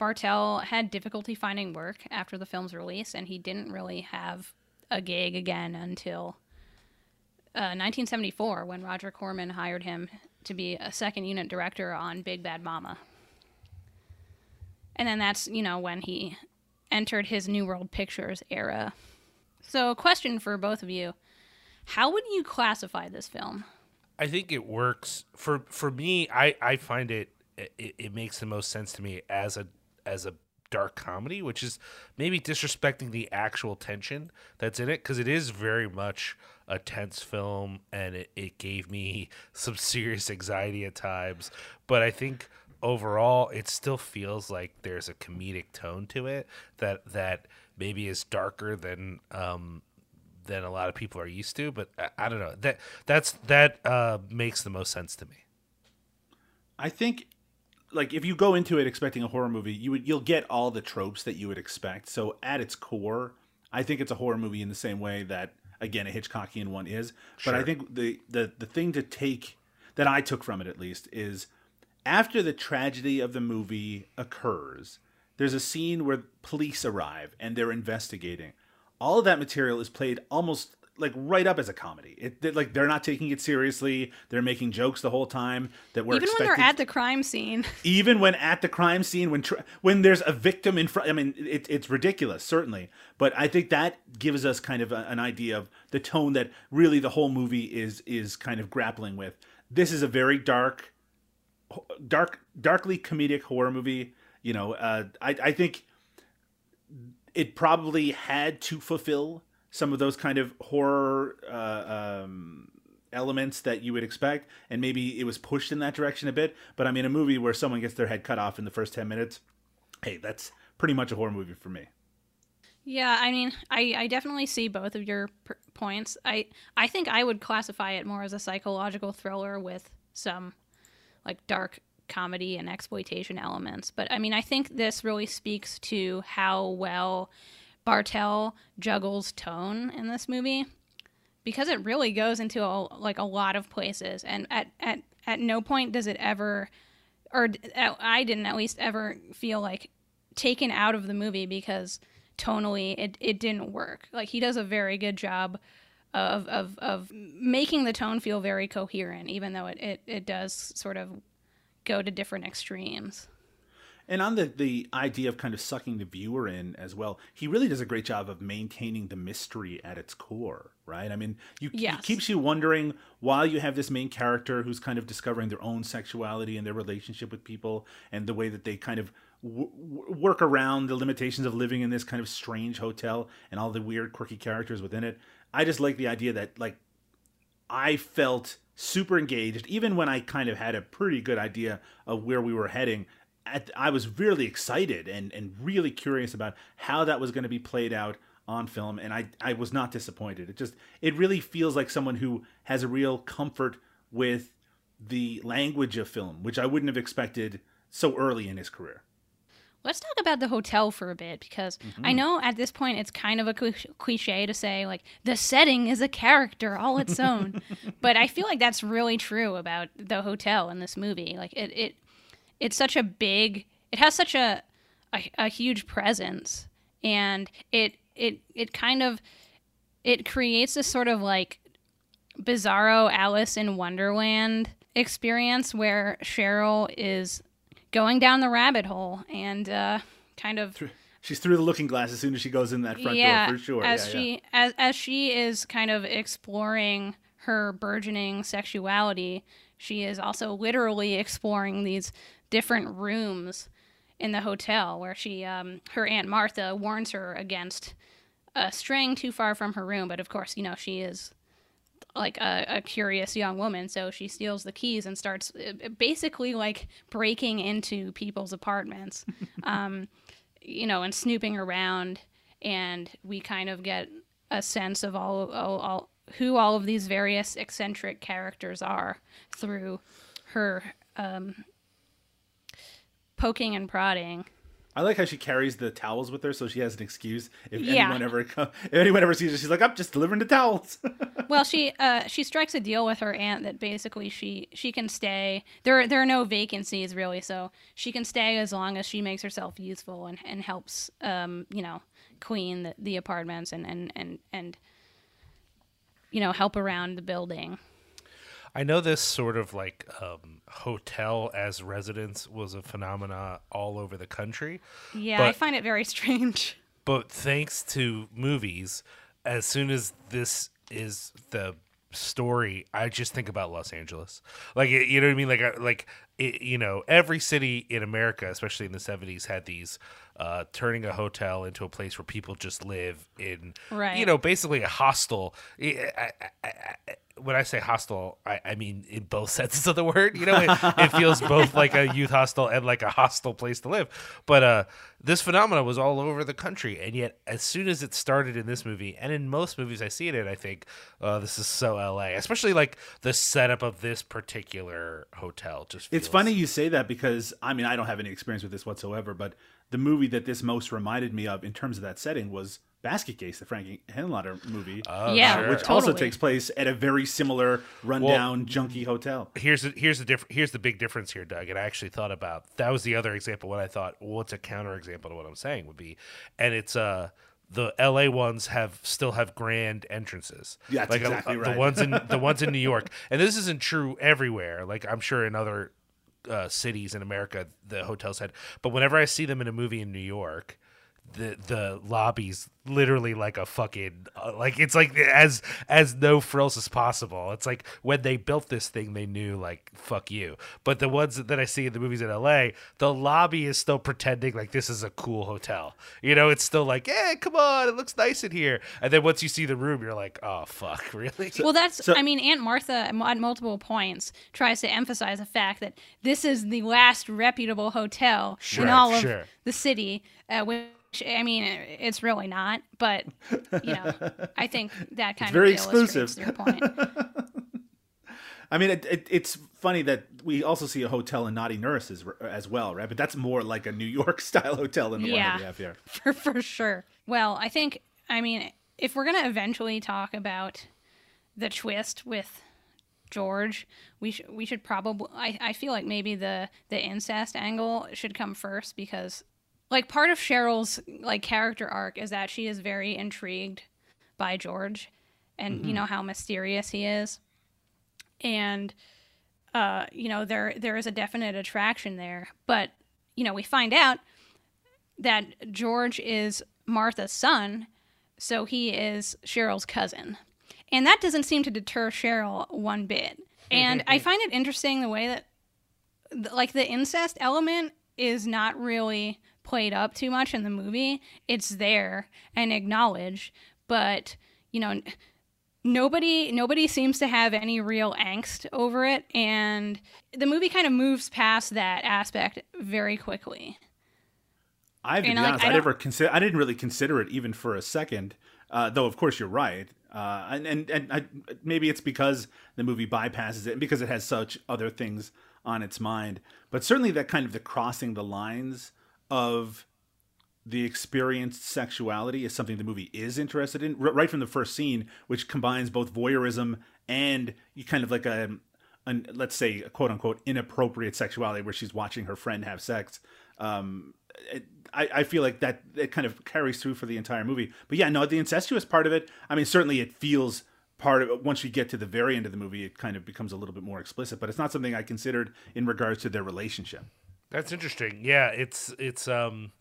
Bartel had difficulty finding work after the film's release, and he didn't really have a gig again until uh, 1974 when Roger Corman hired him to be a second unit director on Big Bad Mama. And then that's, you know, when he entered his New World Pictures era. So, a question for both of you How would you classify this film? I think it works for for me. I I find it, it it makes the most sense to me as a as a dark comedy, which is maybe disrespecting the actual tension that's in it because it is very much a tense film and it, it gave me some serious anxiety at times. But I think overall it still feels like there's a comedic tone to it that that maybe is darker than um than a lot of people are used to. But I, I don't know that that's that uh, makes the most sense to me. I think like if you go into it expecting a horror movie, you would you'll get all the tropes that you would expect. So at its core, I think it's a horror movie in the same way that again a Hitchcockian one is. But I think the the the thing to take that I took from it at least is after the tragedy of the movie occurs, there's a scene where police arrive and they're investigating. All of that material is played almost like right up as a comedy. It they- like they're not taking it seriously. They're making jokes the whole time that we're Even when they're at the crime scene. even when at the crime scene when tr- when there's a victim in front i mean it, it's ridiculous certainly but i think that gives us kind of a, an idea of the tone that really the whole movie is is kind of grappling with this is a very dark dark darkly comedic horror movie you know uh, I, I think it probably had to fulfill some of those kind of horror uh, um, elements that you would expect, and maybe it was pushed in that direction a bit. But I mean, a movie where someone gets their head cut off in the first ten minutes, hey, that's pretty much a horror movie for me. Yeah, I mean, I, I definitely see both of your points. I I think I would classify it more as a psychological thriller with some like dark comedy and exploitation elements. But I mean, I think this really speaks to how well Bartel juggles tone in this movie because it really goes into a, like a lot of places and at at at no point does it ever or uh, I didn't at least ever feel like taken out of the movie because tonally it, it didn't work. Like he does a very good job of, of, of making the tone feel very coherent, even though it, it, it does sort of go to different extremes. And on the the idea of kind of sucking the viewer in as well, he really does a great job of maintaining the mystery at its core, right? I mean, you Yes. it keeps you wondering while you have this main character who's kind of discovering their own sexuality and their relationship with people, and the way that they kind of w- work around the limitations of living in this kind of strange hotel and all the weird, quirky characters within it. I just like the idea that like I felt super engaged, even when I kind of had a pretty good idea of where we were heading. At, I was really excited and, and really curious about how that was going to be played out on film, and I, I was not disappointed. It just it really feels like someone who has a real comfort with the language of film, which I wouldn't have expected so early in his career. Let's talk about the hotel for a bit because I mm-hmm. know at this point it's kind of a cliche to say like the setting is a character all its own, but I feel like that's really true about the hotel in this movie. Like it, it it's such a big, it has such a a, a huge presence, and it it it kind of it creates this sort of like bizarro Alice in Wonderland experience where Cheryl is going down the rabbit hole and uh, kind of She's through the looking glass as soon as she goes in that front yeah, door for sure. As Yeah, yeah. she as as she is kind of exploring her burgeoning sexuality, she is also literally exploring these different rooms in the hotel where she um her aunt Martha warns her against uh, straying too far from her room, but of course, you know, she is like a, a curious young woman, so she steals the keys and starts uh, basically like breaking into people's apartments, um, you know, and snooping around. And we kind of get a sense of all, all, all who all of these various eccentric characters are through her um, poking and prodding. I like how she carries the towels with her, so she has an excuse if Yeah. anyone ever come, if anyone ever sees her. She's like, "I'm just delivering the towels." well, she uh, she strikes a deal with her aunt that basically she she can stay. There there are no vacancies really, so she can stay as long as she makes herself useful and, and helps um you know clean the, the apartments and and and and you know help around the building. I know this sort of like um, hotel as residence was a phenomena all over the country, Yeah, I find it very strange. but thanks to movies, as soon as this is the story, I just think about Los Angeles. Like you know what I mean? Like like it, you know, every city in America, especially in the seventies, had these uh, turning a hotel into a place where people just live in, Right. you know, basically a hostel. I- I- I- I- when I say hostel, I, I mean in both senses of the word. You know, it, it feels both like a youth hostel and like a hostile place to live. But uh, this phenomena was all over the country, and yet as soon as it started in this movie, and in most movies I see it in, I think, uh, this is so LA. Especially like the setup of this particular hotel. Just It's feels- funny you say that because I mean I don't have any experience with this whatsoever, but the movie that this most reminded me of in terms of that setting was Basket Case, the Frank Henenlotter movie, Oh, Yeah, sure. which also takes place at a very similar rundown, junky hotel. here's the, here's the diff- here's the big difference here, Doug. And I actually thought about that was the other example when I thought, well, what's a counter example to what I'm saying would be, and it's uh the LA ones have still have grand entrances. Yeah, that's like exactly the right. ones in the ones in New York, and this isn't true everywhere. Like I'm sure in other uh, cities in America, the hotels had. But whenever I see them in a movie in New York, the the lobbies literally like a fucking uh, like it's like as as no frills as possible. It's like when they built this thing, they knew like fuck you. But the ones that I see in the movies in L.A., the lobby is still pretending like this is a cool hotel. You know, it's still like, hey, come on, it looks nice in here. And then once you see the room, you're like, oh fuck, really? well, that's. so- I mean, Aunt Martha at multiple points tries to emphasize the fact that this is the last reputable hotel Sure, in all of sure. the city. Uh, which I mean, it's really not. But you know, I think that kind very of very exclusive. their point. I mean, it, it, it's funny that we also see a hotel in Naughty Nurse as, as well, right? But that's more like a New York style hotel than the one that we have here. for for sure. Well, I think I mean if we're gonna eventually talk about the twist with George, we should we should probably I, I feel like maybe the the incest angle should come first because like part of Cheryl's like character arc is that she is very intrigued by George and you know how mysterious he is. And uh, you know, there there is a definite attraction there. But, you know, we find out that George is Martha's son, so he is Cheryl's cousin. And that doesn't seem to deter Cheryl one bit. And I find it interesting the way that, like, the incest element is not really played up too much in the movie. It's there and acknowledged, but, you know, nobody nobody seems to have any real angst over it and the movie kind of moves past that aspect very quickly I have to And, be like, honest, I I, never consider. I didn't really consider it even for a second. Uh, though, of course, you're right. Uh, and and, and I, maybe it's because the movie bypasses it and because it has such other things on its mind. But certainly, that kind of the crossing the lines of the experienced sexuality is something the movie is interested in right from the first scene, which combines both voyeurism and you kind of like a, an, let's say, quote unquote inappropriate sexuality where she's watching her friend have sex. Um, it, I, I feel like that it kind of carries through for the entire movie. But yeah, no, the incestuous part of it. I mean, certainly it feels part of. Once you get to the very end of the movie, it kind of becomes a little bit more explicit. But it's not something I considered in regards to their relationship. That's interesting. Yeah, it's it's um.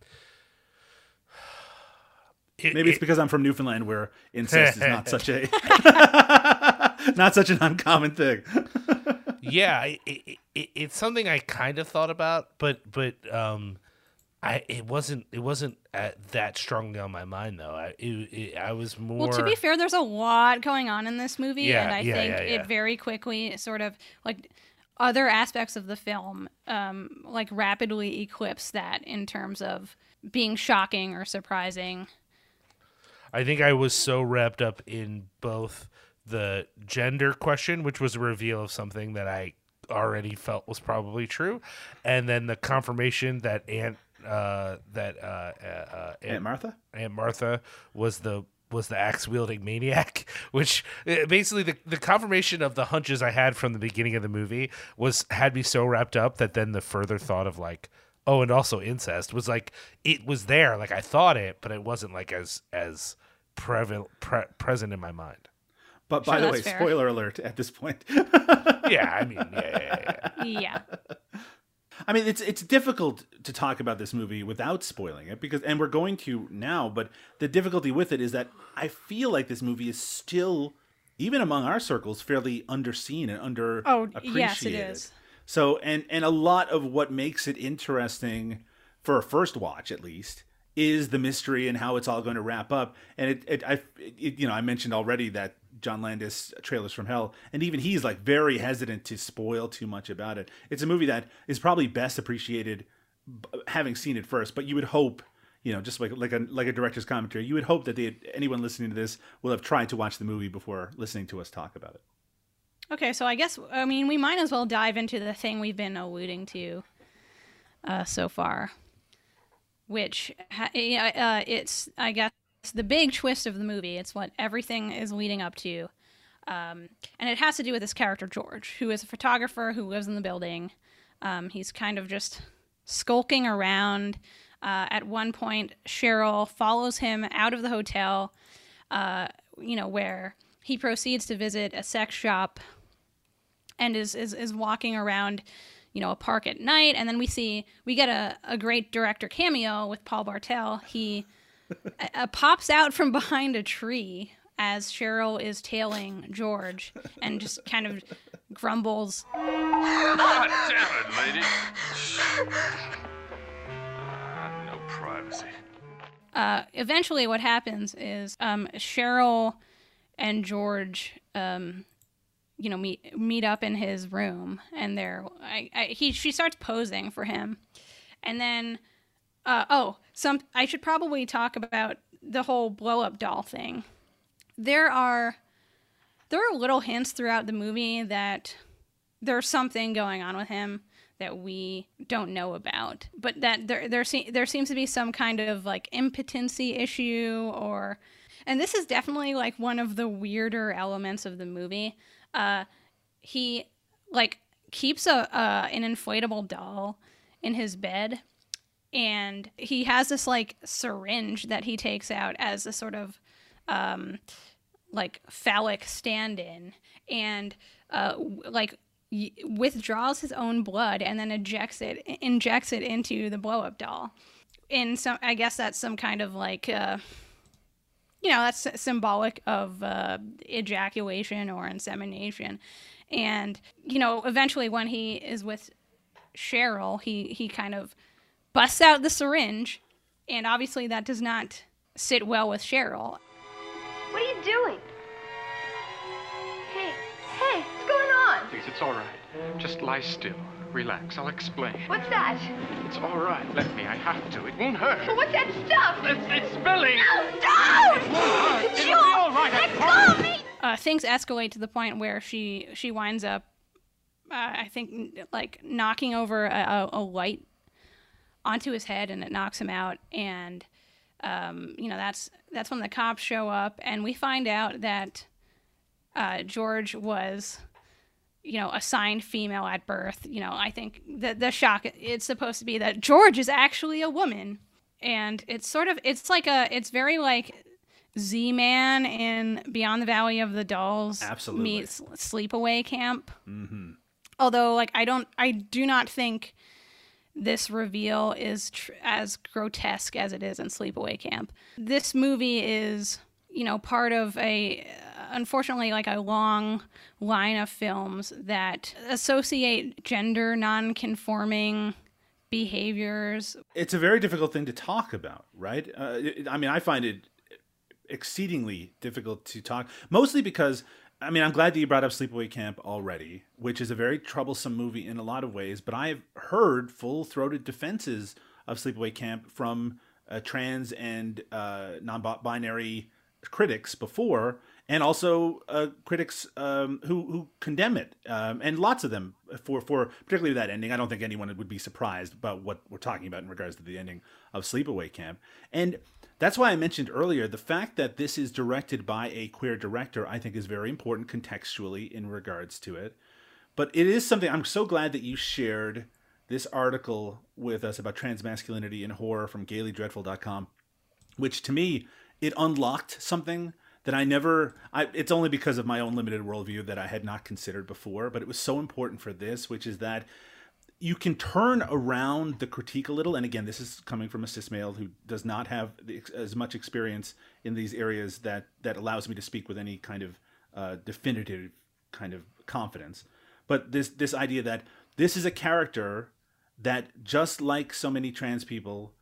it- Maybe it's it- because I'm from Newfoundland, where incest is not such a not such an uncommon thing. yeah, it, it, it, it's something I kind of thought about, but but um, I it wasn't it wasn't uh that strongly on my mind though. I it, it, I was more. Well, to be fair, there's a lot going on in this movie, Yeah, and I yeah, think yeah, yeah. it very quickly sort of like other aspects of the film, um, like rapidly eclipse that in terms of being shocking or surprising. I think I was so wrapped up in both the gender question, which was a reveal of something that I already felt was probably true, and then the confirmation that Aunt uh, that uh, uh, uh, Aunt Martha. Aunt Martha was the was the axe wielding maniac, which uh, basically the, the confirmation of the hunches I had from the beginning of the movie was had me so wrapped up that then the further thought of like oh and also incest was like it was there like I thought it but it wasn't like as as prevalent pre- present in my mind. But by Sure, the way, fair. spoiler alert at this point. Yeah, I mean yeah yeah yeah. Yeah, I mean, it's it's difficult to talk about this movie without spoiling it because, and we're going to now. But the difficulty with it is that I feel like this movie is still, even among our circles, fairly underseen and under Oh, yes, it is. So, and and a lot of what makes it interesting for a first watch, at least, is the mystery and how it's all going to wrap up. And it, it I, it, you know, I mentioned already that John Landis trailers from hell, and even he's like very hesitant to spoil too much about it. It's a movie that is probably best appreciated having seen it first, but you would hope. You know, just like like a like a director's commentary, you would hope that they anyone listening to this will have tried to watch the movie before listening to us talk about it. Okay, so I guess I mean we might as well dive into the thing we've been alluding to uh, so far, which uh, it's I guess the big twist of the movie. It's what everything is leading up to, um, and it has to do with this character George, who is a photographer who lives in the building. Um, he's kind of just skulking around. Uh, at one point, Cheryl follows him out of the hotel, uh, you know, where he proceeds to visit a sex shop and is, is, is walking around, you know, a park at night. And then we see, we get a, a great director cameo with Paul Bartel. He uh, pops out from behind a tree as Cheryl is tailing George and just kind of grumbles. God damn it, lady. Ah, no privacy. Uh, eventually, what happens is um, Cheryl and George, um, you know, meet meet up in his room, and they're I, I, he she starts posing for him, and then uh, oh, some I should probably talk about the whole blow up doll thing. There are there are little hints throughout the movie that there's something going on with him that we don't know about, but that there there se- there seems to be some kind of like impotency issue or and this is definitely like one of the weirder elements of the movie. Uh, he like keeps a uh, an inflatable doll in his bed, and he has this like syringe that he takes out as a sort of um, like phallic stand-in, and uh, like y- withdraws his own blood and then ejects it injects it into the blow-up doll. In some, I guess that's some kind of like. Uh, you know that's symbolic of uh, ejaculation or insemination and you know eventually when he is with cheryl he he kind of busts out the syringe and obviously that does not sit well with cheryl What are you doing? Hey, hey, what's going on? Please, it's all right. Just lie still. Relax. I'll explain. What's that? It's all right. Let me. I have to. It won't hurt. But what's that stuff? It's, it's spilling. No, don't! It won't hurt. It'll be all right. I Let promise. go of me! uh, things escalate to the point where she she winds up uh, i think like knocking over a, a, a light onto his head and it knocks him out and um, you know that's that's when the cops show up and we find out that uh, george was you know assigned female at birth you know i think the, the shock it's supposed to be that george is actually a woman and it's sort of it's like a it's very like z-man in beyond the valley of the dolls Absolutely. meets sleepaway camp mm-hmm. although like i don't i do not think this reveal is tr- as grotesque as it is in sleepaway camp this movie is you know part of a unfortunately like a long line of films that associate gender non-conforming behaviors it's a very difficult thing to talk about, right? Uh, I mean, I find it exceedingly difficult to talk, mostly because I mean, I'm glad that you brought up Sleepaway Camp already, which is a very troublesome movie in a lot of ways. But I've heard full-throated defenses of Sleepaway Camp from uh, trans and uh, non-binary critics before, and also uh, critics um, who who condemn it, um, and lots of them for for particularly that ending. I don't think anyone would be surprised about what we're talking about in regards to the ending of Sleepaway Camp, and that's why I mentioned earlier the fact that this is directed by a queer director. I think is very important contextually in regards to it, but it is something I'm so glad that you shared this article with us about transmasculinity and horror from GaylyDreadful.com which to me it unlocked something that I never. I, it's only because of my own limited worldview that I had not considered before, but it was so important for this, which is that you can turn around the critique a little. And again, this is coming from a cis male who does not have the, as much experience in these areas that that allows me to speak with any kind of uh, definitive kind of confidence. But this this idea that this is a character that just like so many trans people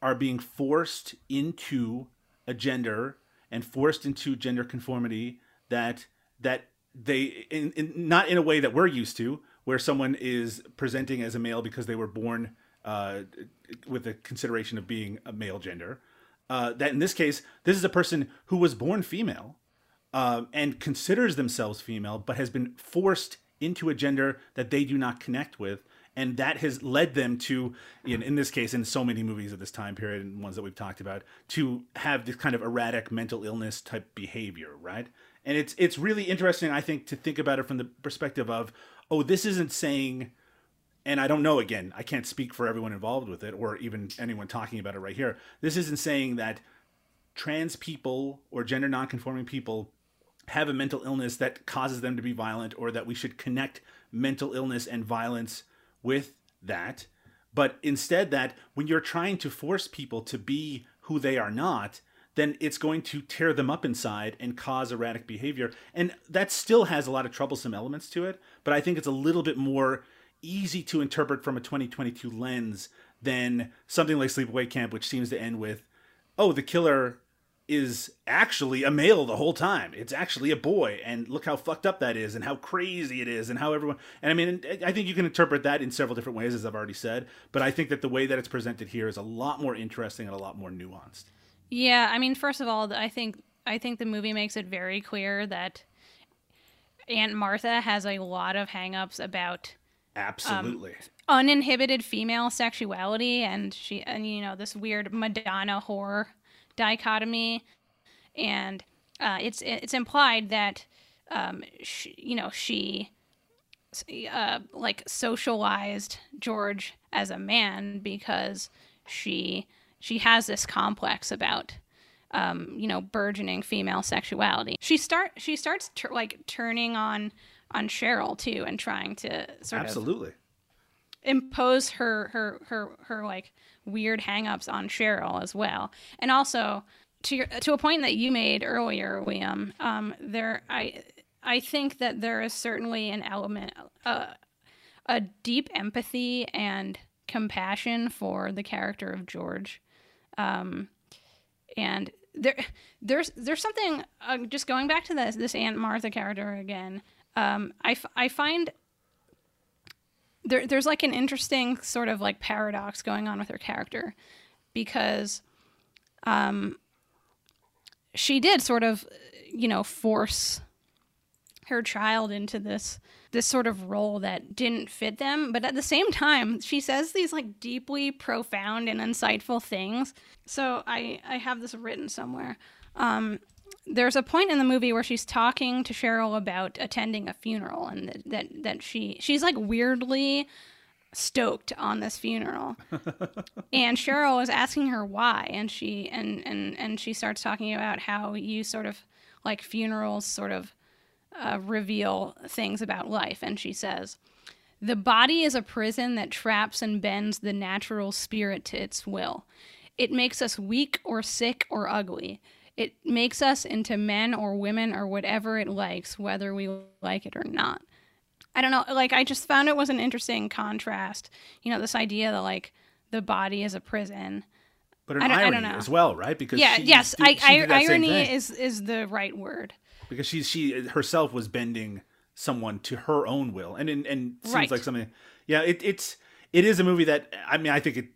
are being forced into a gender and forced into gender conformity that that they in, in not in a way that we're used to where someone is presenting as a male because they were born uh, with the consideration of being a male gender uh, that in this case this is a person who was born female um, and considers themselves female, but has been forced into a gender that they do not connect with. And that has led them to, in, in this case, in so many movies of this time period and ones that we've talked about, to have this kind of erratic mental illness type behavior, right? And it's it's really interesting, I think, to think about it from the perspective of, oh, this isn't saying and I don't know. Again, I can't speak for everyone involved with it, or even anyone talking about it right here. This isn't saying that trans people or gender nonconforming people have a mental illness that causes them to be violent, or that we should connect mental illness and violence with that. But instead, that when you're trying to force people to be who they are not, then it's going to tear them up inside and cause erratic behavior. And that still has a lot of troublesome elements to it, but I think it's a little bit more easy to interpret from a 2022 lens than something like Sleepaway Camp, which seems to end with, oh, the killer is actually a male the whole time. It's actually a boy, and look how fucked up that is, and how crazy it is, and how everyone. And I mean, I think you can interpret that in several different ways, as I've already said. But I think that the way that it's presented here is a lot more interesting and a lot more nuanced. Yeah, I mean, first of all, I think I think the movie makes it very clear that Aunt Martha has a lot of hangups about Absolutely. Um, uninhibited female sexuality and she and you know this weird Madonna horror dichotomy and uh, it's it's implied that um, she, you know she uh, like socialized George as a man because she she has this complex about um, you know burgeoning female sexuality. She start she starts like turning on on Cheryl too and trying to sort of Absolutely. impose her her her her like weird hangups on Cheryl as well. And also to your to a point that you made earlier, Liam, um, there I I think that there is certainly an element uh, a deep empathy and compassion for the character of George. Um, and there there's there's something uh, just going back to this this Aunt Martha character again. Um, I, f- I find there, there's like an interesting sort of like paradox going on with her character because um, she did sort of you know force her child into this this sort of role that didn't fit them. But at the same time she says these like deeply profound and insightful things. So i i have this written somewhere. Um there's a point in the movie where she's talking to Cheryl about attending a funeral and that that, that she she's like weirdly stoked on this funeral. and Cheryl is asking her why and she and and and she starts talking about how you sort of like funerals sort of uh, reveal things about life and she says the body is a prison that traps and bends the natural spirit to its will. It makes us weak or sick or ugly. It makes us into men or women or whatever it likes, whether we like it or not. I don't know. Like, I just found it was an interesting contrast. You know, this idea that, like, the body is a prison. But an I don't- I irony don't know. as well, right? Because yeah, she yes. I, she I, irony is, is the right word. because she she uh, herself was bending someone to her own will, and and, and seems Right. like something. Yeah, it, it's it is a movie that I mean I think it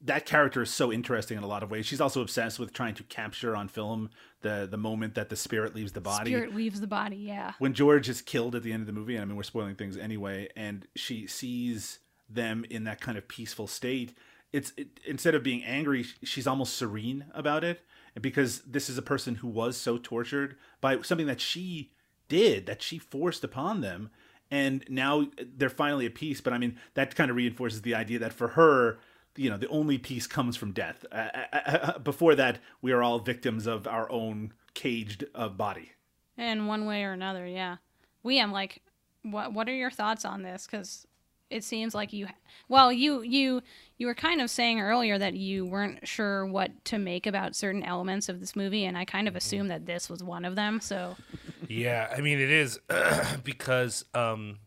that character is so interesting in a lot of ways. She's also obsessed with trying to capture on film the the moment that the spirit leaves the body. Spirit leaves the body, yeah. When George is killed at the end of the movie, and I mean we're spoiling things anyway, and she sees them in that kind of peaceful state. It's it, instead of being angry, she's almost serene about it because this is a person who was so tortured by something that she did that she forced upon them and now they're finally at peace but i mean that kind of reinforces the idea that for her you know the only peace comes from death uh, uh, uh, before that we are all victims of our own caged uh, body In one way or another, yeah. Liam like, what what are your thoughts on this? Because it seems like you, well, you you you were kind of saying earlier that you weren't sure what to make about certain elements of this movie, and I kind of assumed that this was one of them. So Yeah, I mean it is because um,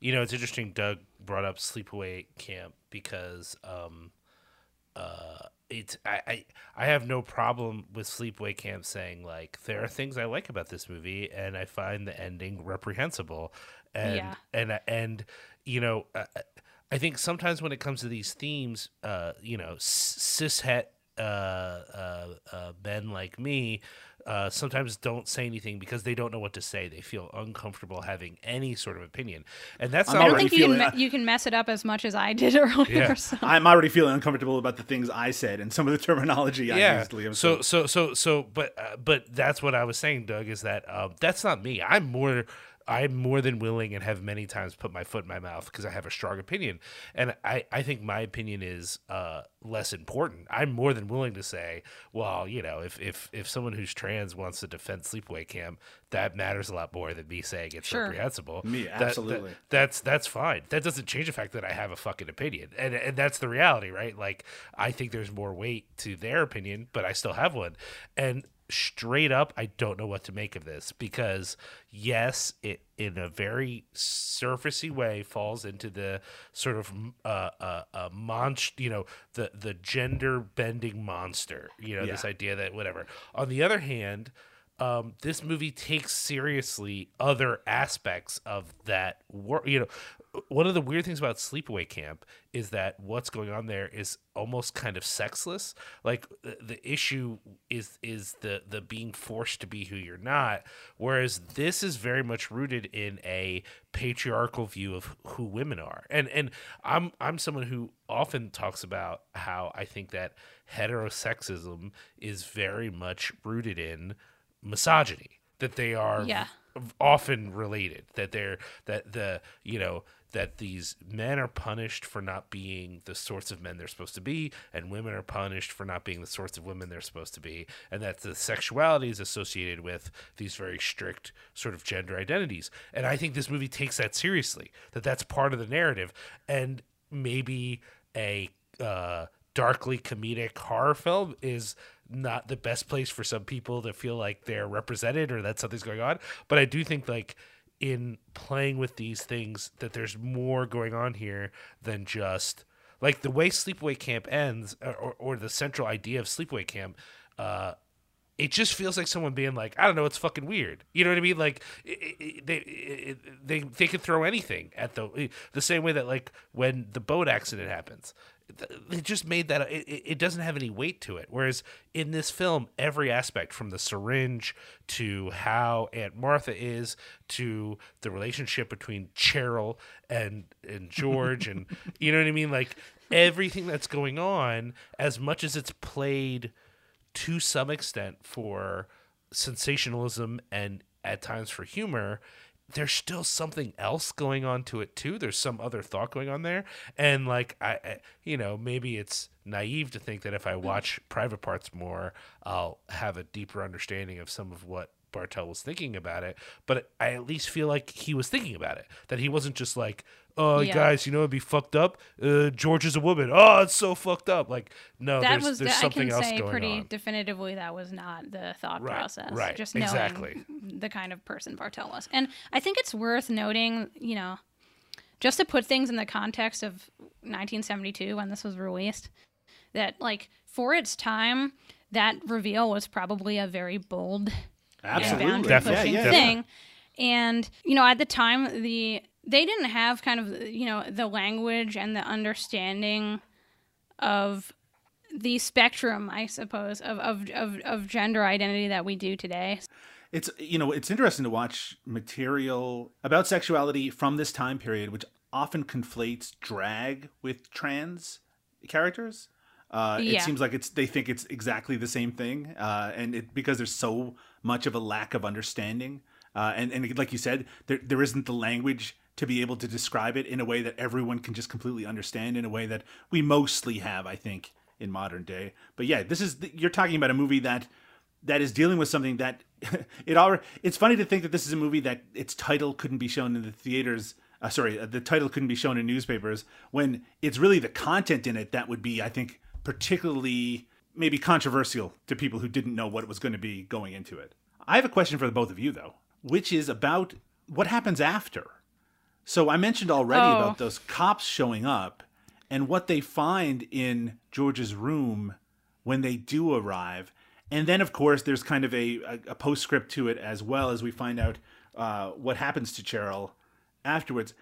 you know it's interesting. Doug brought up Sleepaway Camp because um, uh, it's I, I I have no problem with Sleepaway Camp saying like there are things I like about this movie and I find the ending reprehensible and Yeah. and and you know uh, I think sometimes when it comes to these themes, uh, you know, cis het uh, uh, uh, men like me uh, sometimes don't say anything because they don't know what to say. They feel uncomfortable having any sort of opinion, and that's I'm not I don't already think you can feeling- me- you can mess it up as much as I did earlier. Yeah. So. i'm already feeling uncomfortable about the things i said and some of the terminology i yeah. used Liam, So so so so, but uh, but that's what I was saying, Doug. Is that um, that's not me. I'm more I'm more than willing and have many times put my foot in my mouth because I have a strong opinion. And I, I think my opinion is uh, less important. I'm more than willing to say, well, you know, if, if, if someone who's trans wants to defend sleepaway camp, that matters a lot more than me saying it's Sure. reprehensible. Me, That- that- absolutely. that's that's fine. That doesn't change the fact that I have a fucking opinion, and and that's the reality, right? Like I think there's more weight to their opinion, but I still have one. And straight up, I don't know what to make of this because yes, it in a very surfacey way falls into the sort of uh, uh, uh monst, you know, the the gender bending monster, you know, this idea that whatever. On the other hand um, this movie takes seriously other aspects of that work. You know, one of the weird things about Sleepaway Camp is that what's going on there is almost kind of sexless. Like the, the issue is is the the being forced to be who you're not, whereas this is very much rooted in a patriarchal view of who women are. And and I'm I'm someone who often talks about how I think that heterosexism is very much rooted in misogyny that they are Yeah. often related that they're that the you know that these men are punished for not being the sorts of men they're supposed to be and women are punished for not being the sorts of women they're supposed to be and that the sexuality is associated with these very strict sort of gender identities and i think this movie takes that seriously that that's part of the narrative and maybe a uh, darkly comedic horror film is not the best place for some people to feel like they're represented or that something's going on. But I do think like in playing with these things that there's more going on here than just like the way Sleepaway Camp ends or, or, the central idea of Sleepaway Camp. Uh, it just feels like someone being like, I don't know, it's fucking weird. You know what I mean? Like it, it, they it, they they could throw anything at the the same way that like when the boat accident happens, they just made that it, it it doesn't have any weight to it. Whereas in this film, every aspect from the syringe to how Aunt Martha is to the relationship between Cheryl and and George and you know what I mean, like everything that's going on, as much as it's played to some extent for sensationalism and at times for humor there's still something else going on to it too. There's some other thought going on there. And like I, I you know maybe it's naive to think that if i hmm. watch private parts more i'll have a deeper understanding of some of what bartel was thinking about it. But i at least feel like he was thinking about it that he wasn't just like oh Yeah. guys you know it'd be fucked up uh, george is a woman oh it's so fucked up like no there's something else going on. that was there's I can say pretty on definitively that was not the thought Right, process. right, Just knowing exactly. the kind of person Bartel was. And I think it's worth noting, you know, just to put things in the context of 1972 when this was released, that like for its time, that reveal was probably a very bold and Absolutely. boundary Definitely, pushing Yeah, yeah, thing. And you know, at the time, the they didn't have kind of you know the language and the understanding of the spectrum, I suppose, of of of, of gender identity that we do today. It's you know it's interesting to watch material about sexuality from this time period, which often conflates drag with trans characters. Uh, It seems like it's they think it's exactly the same thing, uh, and it because there's so much of a lack of understanding, uh, and and like you said, there there isn't the language to be able to describe it in a way that everyone can just completely understand in a way that we mostly have, I think, in modern day. But yeah, this is you're talking about a movie that that is dealing with something that it already it's funny to think that this is a movie that its title couldn't be shown in the theaters uh, sorry uh, the title couldn't be shown in newspapers when it's really the content in it that would be i think particularly maybe controversial to people who didn't know what it was going to be going into it i have a question for the both of you though which is about what happens after so i mentioned already Oh. about those cops showing up and what they find in george's room when they do arrive. And then, of course, there's kind of a, a, a postscript to it as well as we find out uh, what happens to Cheryl afterwards.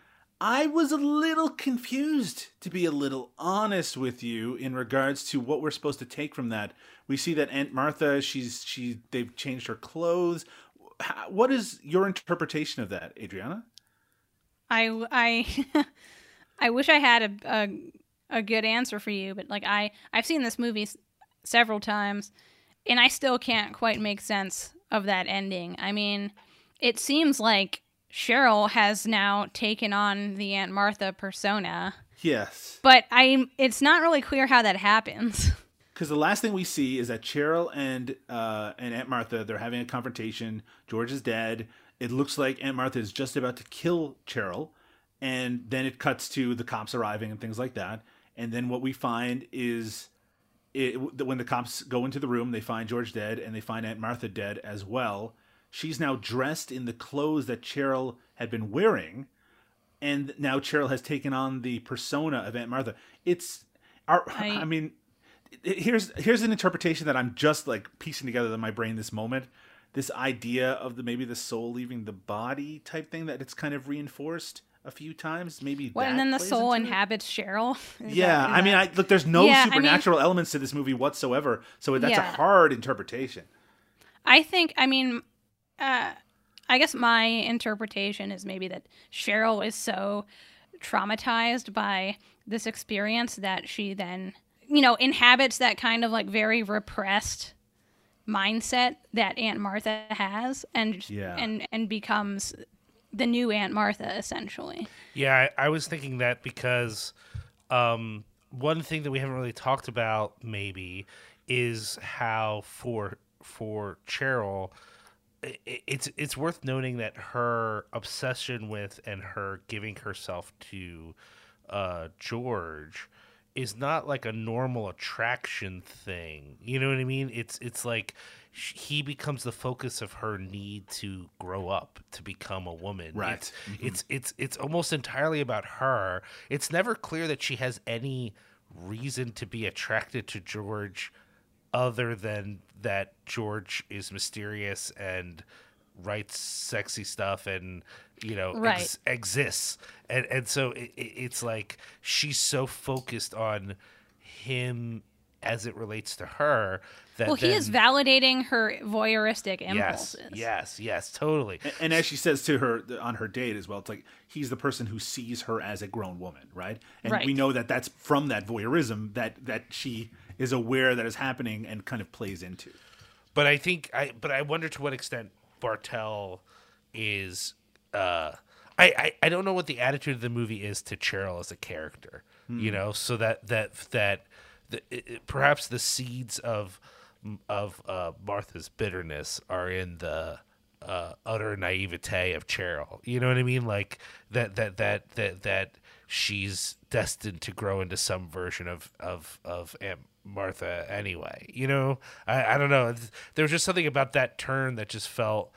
I was a little confused, to be a little honest with you, in regards to what we're supposed to take from that. We see that Aunt Martha, she's she they've changed her clothes. How- What is your interpretation of that, Adriana? I I I wish I had a, a a good answer for you, but like I I've seen this movie s- several times, and I still can't quite make sense of that ending. I mean, it seems like Cheryl has now taken on the Aunt Martha persona, Yes. but I it's not really clear how that happens. Because the last thing we see is that Cheryl and uh, and Aunt Martha they're having a confrontation. George is dead. It looks like Aunt Martha is just about to kill Cheryl, and then it cuts to the cops arriving and things like that. And then what we find is, it, when the cops go into the room, they find George dead and they find Aunt Martha dead as well. She's now dressed in the clothes that Cheryl had been wearing, and now Cheryl has taken on the persona of Aunt Martha. It's, our, I, I- I mean, here's here's an interpretation that I'm just like piecing together in my brain this moment. This idea of the maybe the soul leaving the body type thing that it's kind of reinforced a few times. Maybe Well, that and then the soul into it? inhabits Cheryl. Is Yeah, that- I mean, I look. There's no Yeah, I mean- supernatural elements to this movie whatsoever, so that's Yeah. a hard interpretation. I think, I mean, uh, I guess my interpretation is maybe that Cheryl is so traumatized by this experience that she then, you know, inhabits that kind of like very repressed mindset that Aunt Martha has and Yeah. and and becomes the new Aunt Martha essentially. Yeah, I, I was thinking that because um, one thing that we haven't really talked about maybe is how for for Cheryl, it's it's worth noting that her obsession with and her giving herself to uh, George is not like a normal attraction thing. You know what I mean? It's it's like sh- he becomes the focus of her need to grow up to become a woman. Right. It's, mm-hmm. it's it's it's almost entirely about her. It's never clear that she has any reason to be attracted to George other than that George is mysterious and writes sexy stuff and you know Right. ex- exists and and so it, it, it's like she's so focused on him as it relates to her that Well, he is validating her voyeuristic yes impulses. yes yes totally And, and as she says to her on her date as well, it's like he's the person who sees her as a grown woman, right? And Right. we know that that's from that voyeurism that that she is aware that is happening and kind of plays into. but I think I but I wonder to what extent Bartel is uh I, I, I don't know what the attitude of the movie is to Cheryl as a character, you know, so that that that the, it, perhaps the seeds of of uh, Martha's bitterness are in the uh, utter naivete of Cheryl. You know what I mean? Like that that that that that she's destined to grow into some version of of of Aunt Martha anyway. You know, I I don't know. There was just something about that turn that just felt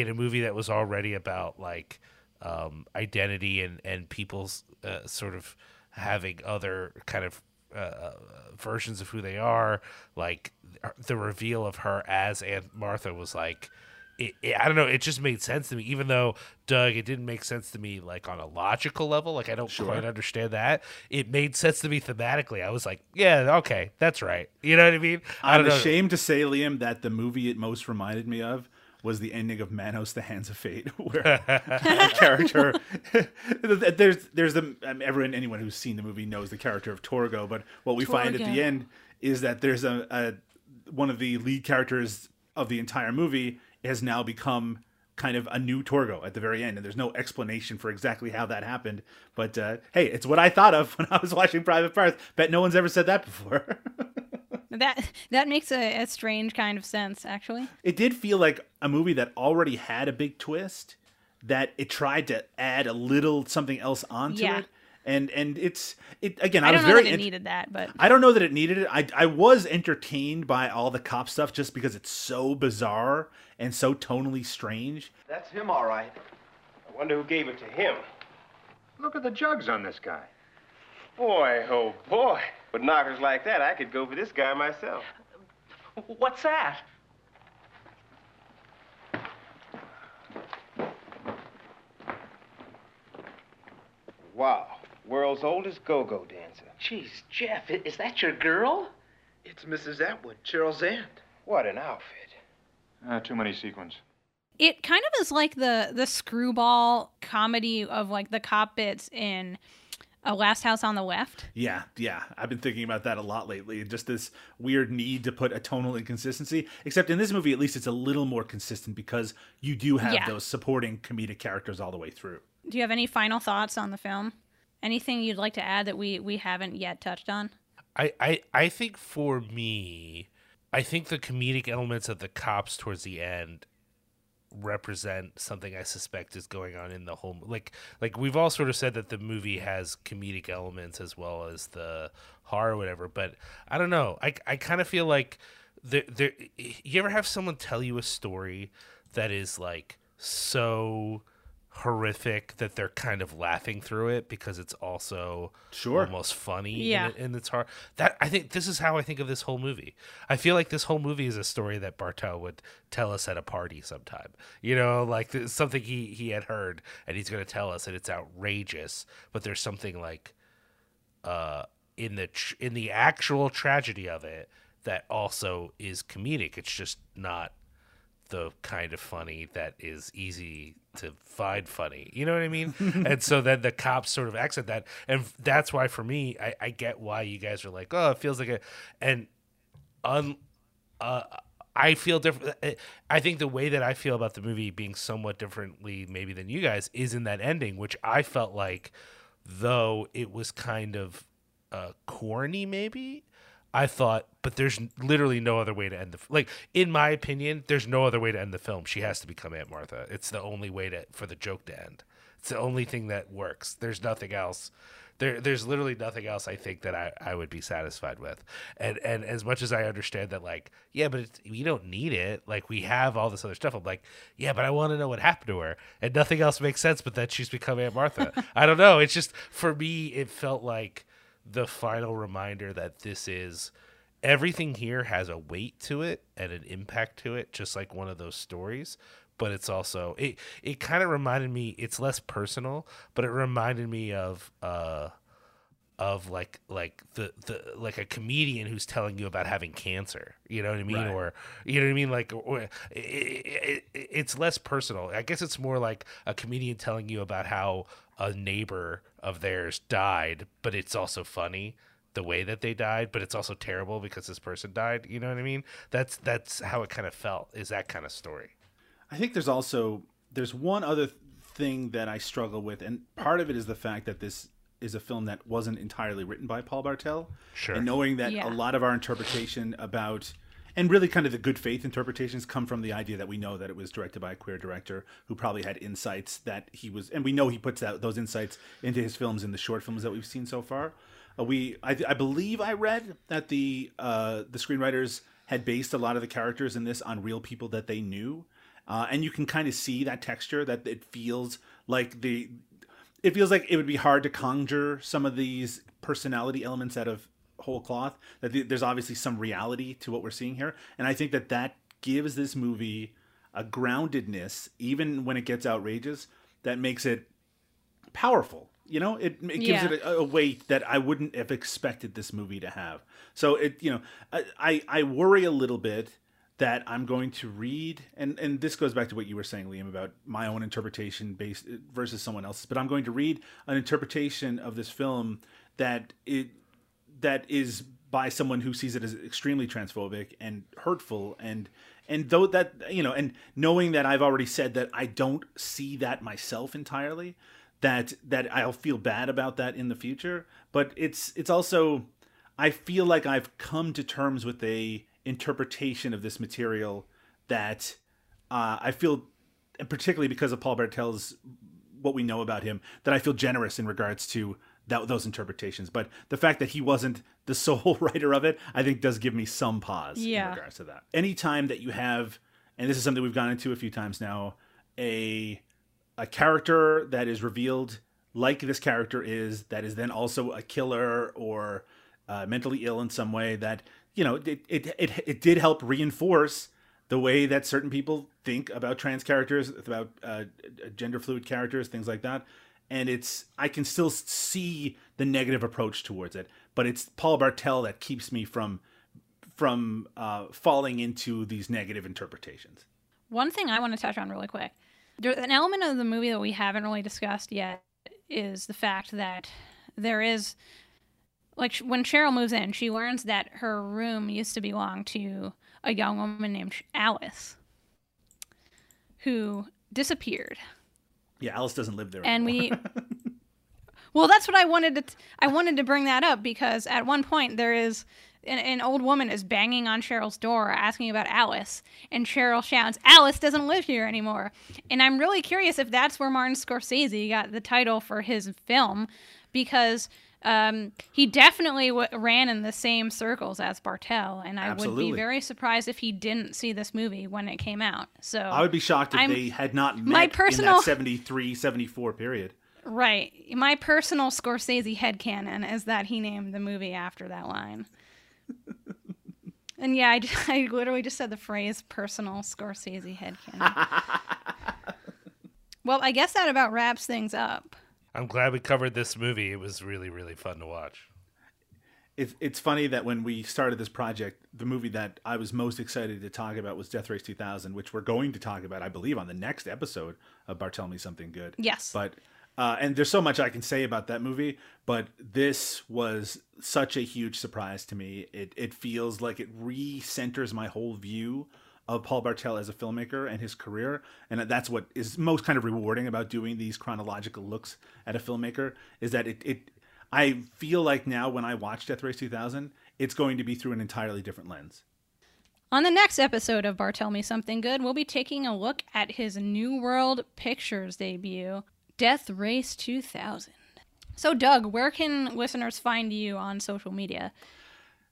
in a movie that was already about like um, identity and and people's uh, sort of having other kind of uh, versions of who they are. Like the reveal of her as Aunt Martha was like. It, it, I don't know. It just made sense to me, even though Doug, it didn't make sense to me like on a logical level. Like I don't quite understand that. It made sense to me thematically. I was like, yeah, okay, that's right. You know what I mean? I I'm ashamed to say, Liam, that the movie it most reminded me of was the ending of Manos: The Hands of Fate, where the character there's there's the um, everyone anyone who's seen the movie knows the character of Torgo, but what we find at the end is that there's a, a one of the lead characters of the entire movie has now become kind of a new Torgo at the very end, and there's no explanation for exactly how that happened. But uh, hey, it's what I thought of when I was watching Private Parts. Bet no one's ever said that before. That that makes a, a strange kind of sense, actually. it did feel like a movie that already had a big twist that it tried to add a little something else onto Yeah. it and and it's it again i, I was don't know very that it int- needed that, but i don't know that it needed it I, I was entertained by all the cop stuff just because it's so bizarre and so tonally strange That's him, all right. I wonder who gave it to him. Look at the jugs on this guy. Boy, oh boy. With knockers like that, I could go for this guy myself. What's that? Wow. World's oldest go-go dancer. Jeez, Jeff, is that your girl? It's Mrs. Atwood, Cheryl's aunt. What an outfit. Uh, too many sequins. it kind of is like the the screwball comedy of like the cop bits in A Last House on the Left. Yeah, yeah. I've been thinking about that a lot lately. Just this weird need to put a tonal inconsistency. Except in this movie, at least it's a little more consistent because you do have Yeah. those supporting comedic characters all the way through. Do you have any final thoughts on the film? Anything you'd like to add that we we haven't yet touched on? I, I I think for me, I think the comedic elements of the cops towards the end represent something I suspect is going on in the whole like like we've all sort of said that the movie has comedic elements as well as the horror or whatever but I don't know. I I kind of feel like there there you ever have someone tell you a story that is like so horrific that they're kind of laughing through it because it's also Sure. almost funny Yeah. and, and it's hard that i think this is how i think of this whole movie i feel like this whole movie is a story that Bartel would tell us at a party sometime you know like something he he had heard and he's going to tell us and it's outrageous but there's something like uh in the tr- in the actual tragedy of it that also is comedic it's just not the kind of funny that is easy to find funny. You know what I mean? and so then the cops sort of exit that. And that's why for me, I, I get why you guys are like, oh, it feels like a. And un, uh, I feel different. I think the way that I feel about the movie being somewhat differently, maybe than you guys, is in that ending, which I felt like, though it was kind of uh, corny, maybe. I thought, but there's literally no other way to end the like. In my opinion, there's no other way to end the film. She has to become Aunt Martha. It's the only way to for the joke to end. It's the only thing that works. There's nothing else. There, there's literally nothing else. I think that I, I would be satisfied with. And and as much as I understand that, like, yeah, but it's, we don't need it. Like, we have all this other stuff. I'm like, yeah, but I want to know what happened to her, and nothing else makes sense but that she's become Aunt Martha. I don't know. It's just for me, it felt like the final reminder that this is everything here has a weight to it and an impact to it just like one of those stories but it's also it it kind of reminded me it's less personal but it reminded me of uh of like like the the like a comedian who's telling you about having cancer you know what i mean? Right. or you know what i mean? Like or, it, it, it, it's less personal. I guess it's more like a comedian telling you about how a neighbor of theirs died but it's also funny the way that they died but it's also terrible because this person died you know what i mean? That's that's how it kind of felt is that kind of story. I think there's also there's one other thing that I struggle with, and part of it is the fact that this is a film that wasn't entirely written by Paul Bartel. Sure. And knowing that Yeah. a lot of our interpretation about and really kind of the good faith interpretations come from the idea that we know that it was directed by a queer director who probably had insights that he was and we know he puts out those insights into his films in the short films that we've seen so far uh, we I, I believe i read that the uh, the screenwriters had based a lot of the characters in this on real people that they knew uh, and you can kind of see that texture that it feels like the it feels like it would be hard to conjure some of these personality elements out of whole cloth that there's obviously some reality to what we're seeing here. And i think that that gives this movie a groundedness even when it gets outrageous that makes it powerful. You know it, it gives Yeah. it a, a weight that i wouldn't have expected this movie to have. So it you know I, I i worry a little bit that i'm going to read and and this goes back to what you were saying liam about my own interpretation based versus someone else's but i'm going to read an interpretation of this film that it that is by someone who sees it as extremely transphobic and hurtful and and though that you know and knowing that I've already said that I don't see that myself entirely that that I'll feel bad about that in the future but it's it's also I feel like I've come to terms with a interpretation of this material that uh, I feel and particularly because of Paul Bartel's what we know about him that I feel generous in regards to that, those interpretations. But the fact that he wasn't the sole writer of it, I think, does give me some pause Yeah. in regards to that. Anytime that you have, and this is something we've gone into a few times now, a a character that is revealed like this character is, that is then also a killer or uh, mentally ill in some way, that you know, it it it, it did help reinforce the way that certain people think about trans characters, about uh, gender fluid characters, things like that. And it's I can still see the negative approach towards it, but it's Paul Bartel that keeps me from from uh, falling into these negative interpretations. One thing I want to touch on really quick. There's an element of the movie that we haven't really discussed yet is the fact that there is like when Cheryl moves in, she learns that her room used to belong to a young woman named Alice who disappeared. Yeah, Alice doesn't live there. And anymore. we Well, that's what I wanted to t- I wanted to bring that up because at one point there is an, an old woman is banging on Cheryl's door asking about Alice, and Cheryl shouts, "Alice doesn't live here anymore." And I'm really curious if that's where Martin Scorsese got the title for his film, because um, he definitely w- ran in the same circles as Bartel, and I would be very surprised if he didn't see this movie when it came out. So I would be shocked if I'm- they had not met my in personal- that 73, 74 period. Right. My personal Scorsese headcanon is that he named the movie after that line. and yeah, I, just, I literally just said the phrase personal Scorsese headcanon. well, I guess that about wraps things up. I'm glad we covered this movie. It was really, really fun to watch. It's it's funny that when we started this project, the movie that I was most excited to talk about was Death Race 2000, which we're going to talk about, I believe, on the next episode of Bartel Me Something Good. Yes. But uh, and there's so much I can say about that movie, but this was such a huge surprise to me. It it feels like it re-centers my whole view of Paul Bartel as a filmmaker and his career, and that's what is most kind of rewarding about doing these chronological looks at a filmmaker is that it it I feel like now when I watch Death Race 2000, it's going to be through an entirely different lens. On the next episode of Bartel Me Something Good, we'll be taking a look at his New World Pictures debut, Death Race 2000. So, Doug, where can listeners find you on social media?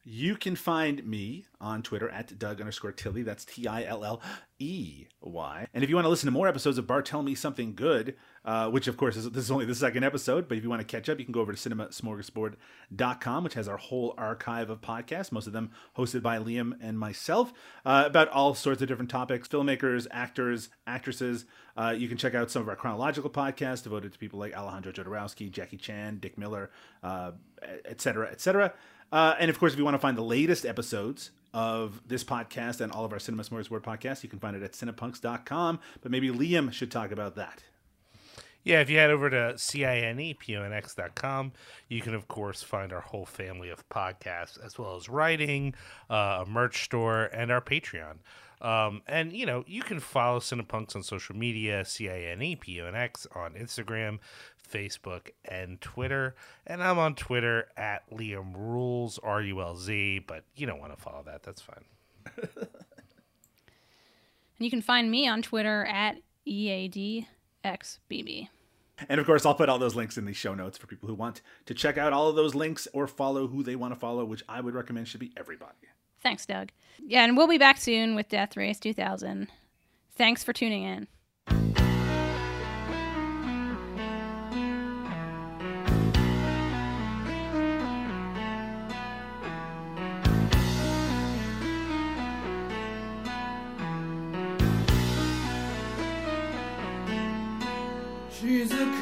You can find me on Twitter at Doug underscore Tilley. That's T I L L E Y. And if you want to listen to more episodes of Bartel Me Something Good, uh, which of course is this is only the second episode, but if you want to catch up, you can go over to cinemasmorgasbord.com, which has our whole archive of podcasts, most of them hosted by Liam and myself, uh, about all sorts of different topics filmmakers, actors, actresses. Uh, you can check out some of our chronological podcasts devoted to people like Alejandro Jodorowsky, Jackie Chan, Dick Miller, uh, etc. et. Uh, and of course, if you want to find the latest episodes of this podcast and all of our Cinema Smorgasbord podcasts, you can find it at cineponx.com. But maybe Liam should talk about that. Yeah, if you head over to cineponx.com, you can, of course, find our whole family of podcasts, as well as writing, uh, a merch store, and our Patreon. Um, and, you know, you can follow Cineponx on social media, C-I-N-E-P-O-N-X on Instagram, Facebook, and Twitter. And I'm on Twitter at Liam Rules, R-U-L-Z, but you don't want to follow that. That's fine. And you can find me on Twitter at E EADXBB. And of course, I'll put all those links in the show notes for people who want to check out all of those links or follow who they want to follow, which I would recommend should be everybody. Thanks, Doug. Yeah, and we'll be back soon with Death Race 2000. Thanks for tuning in. Is it?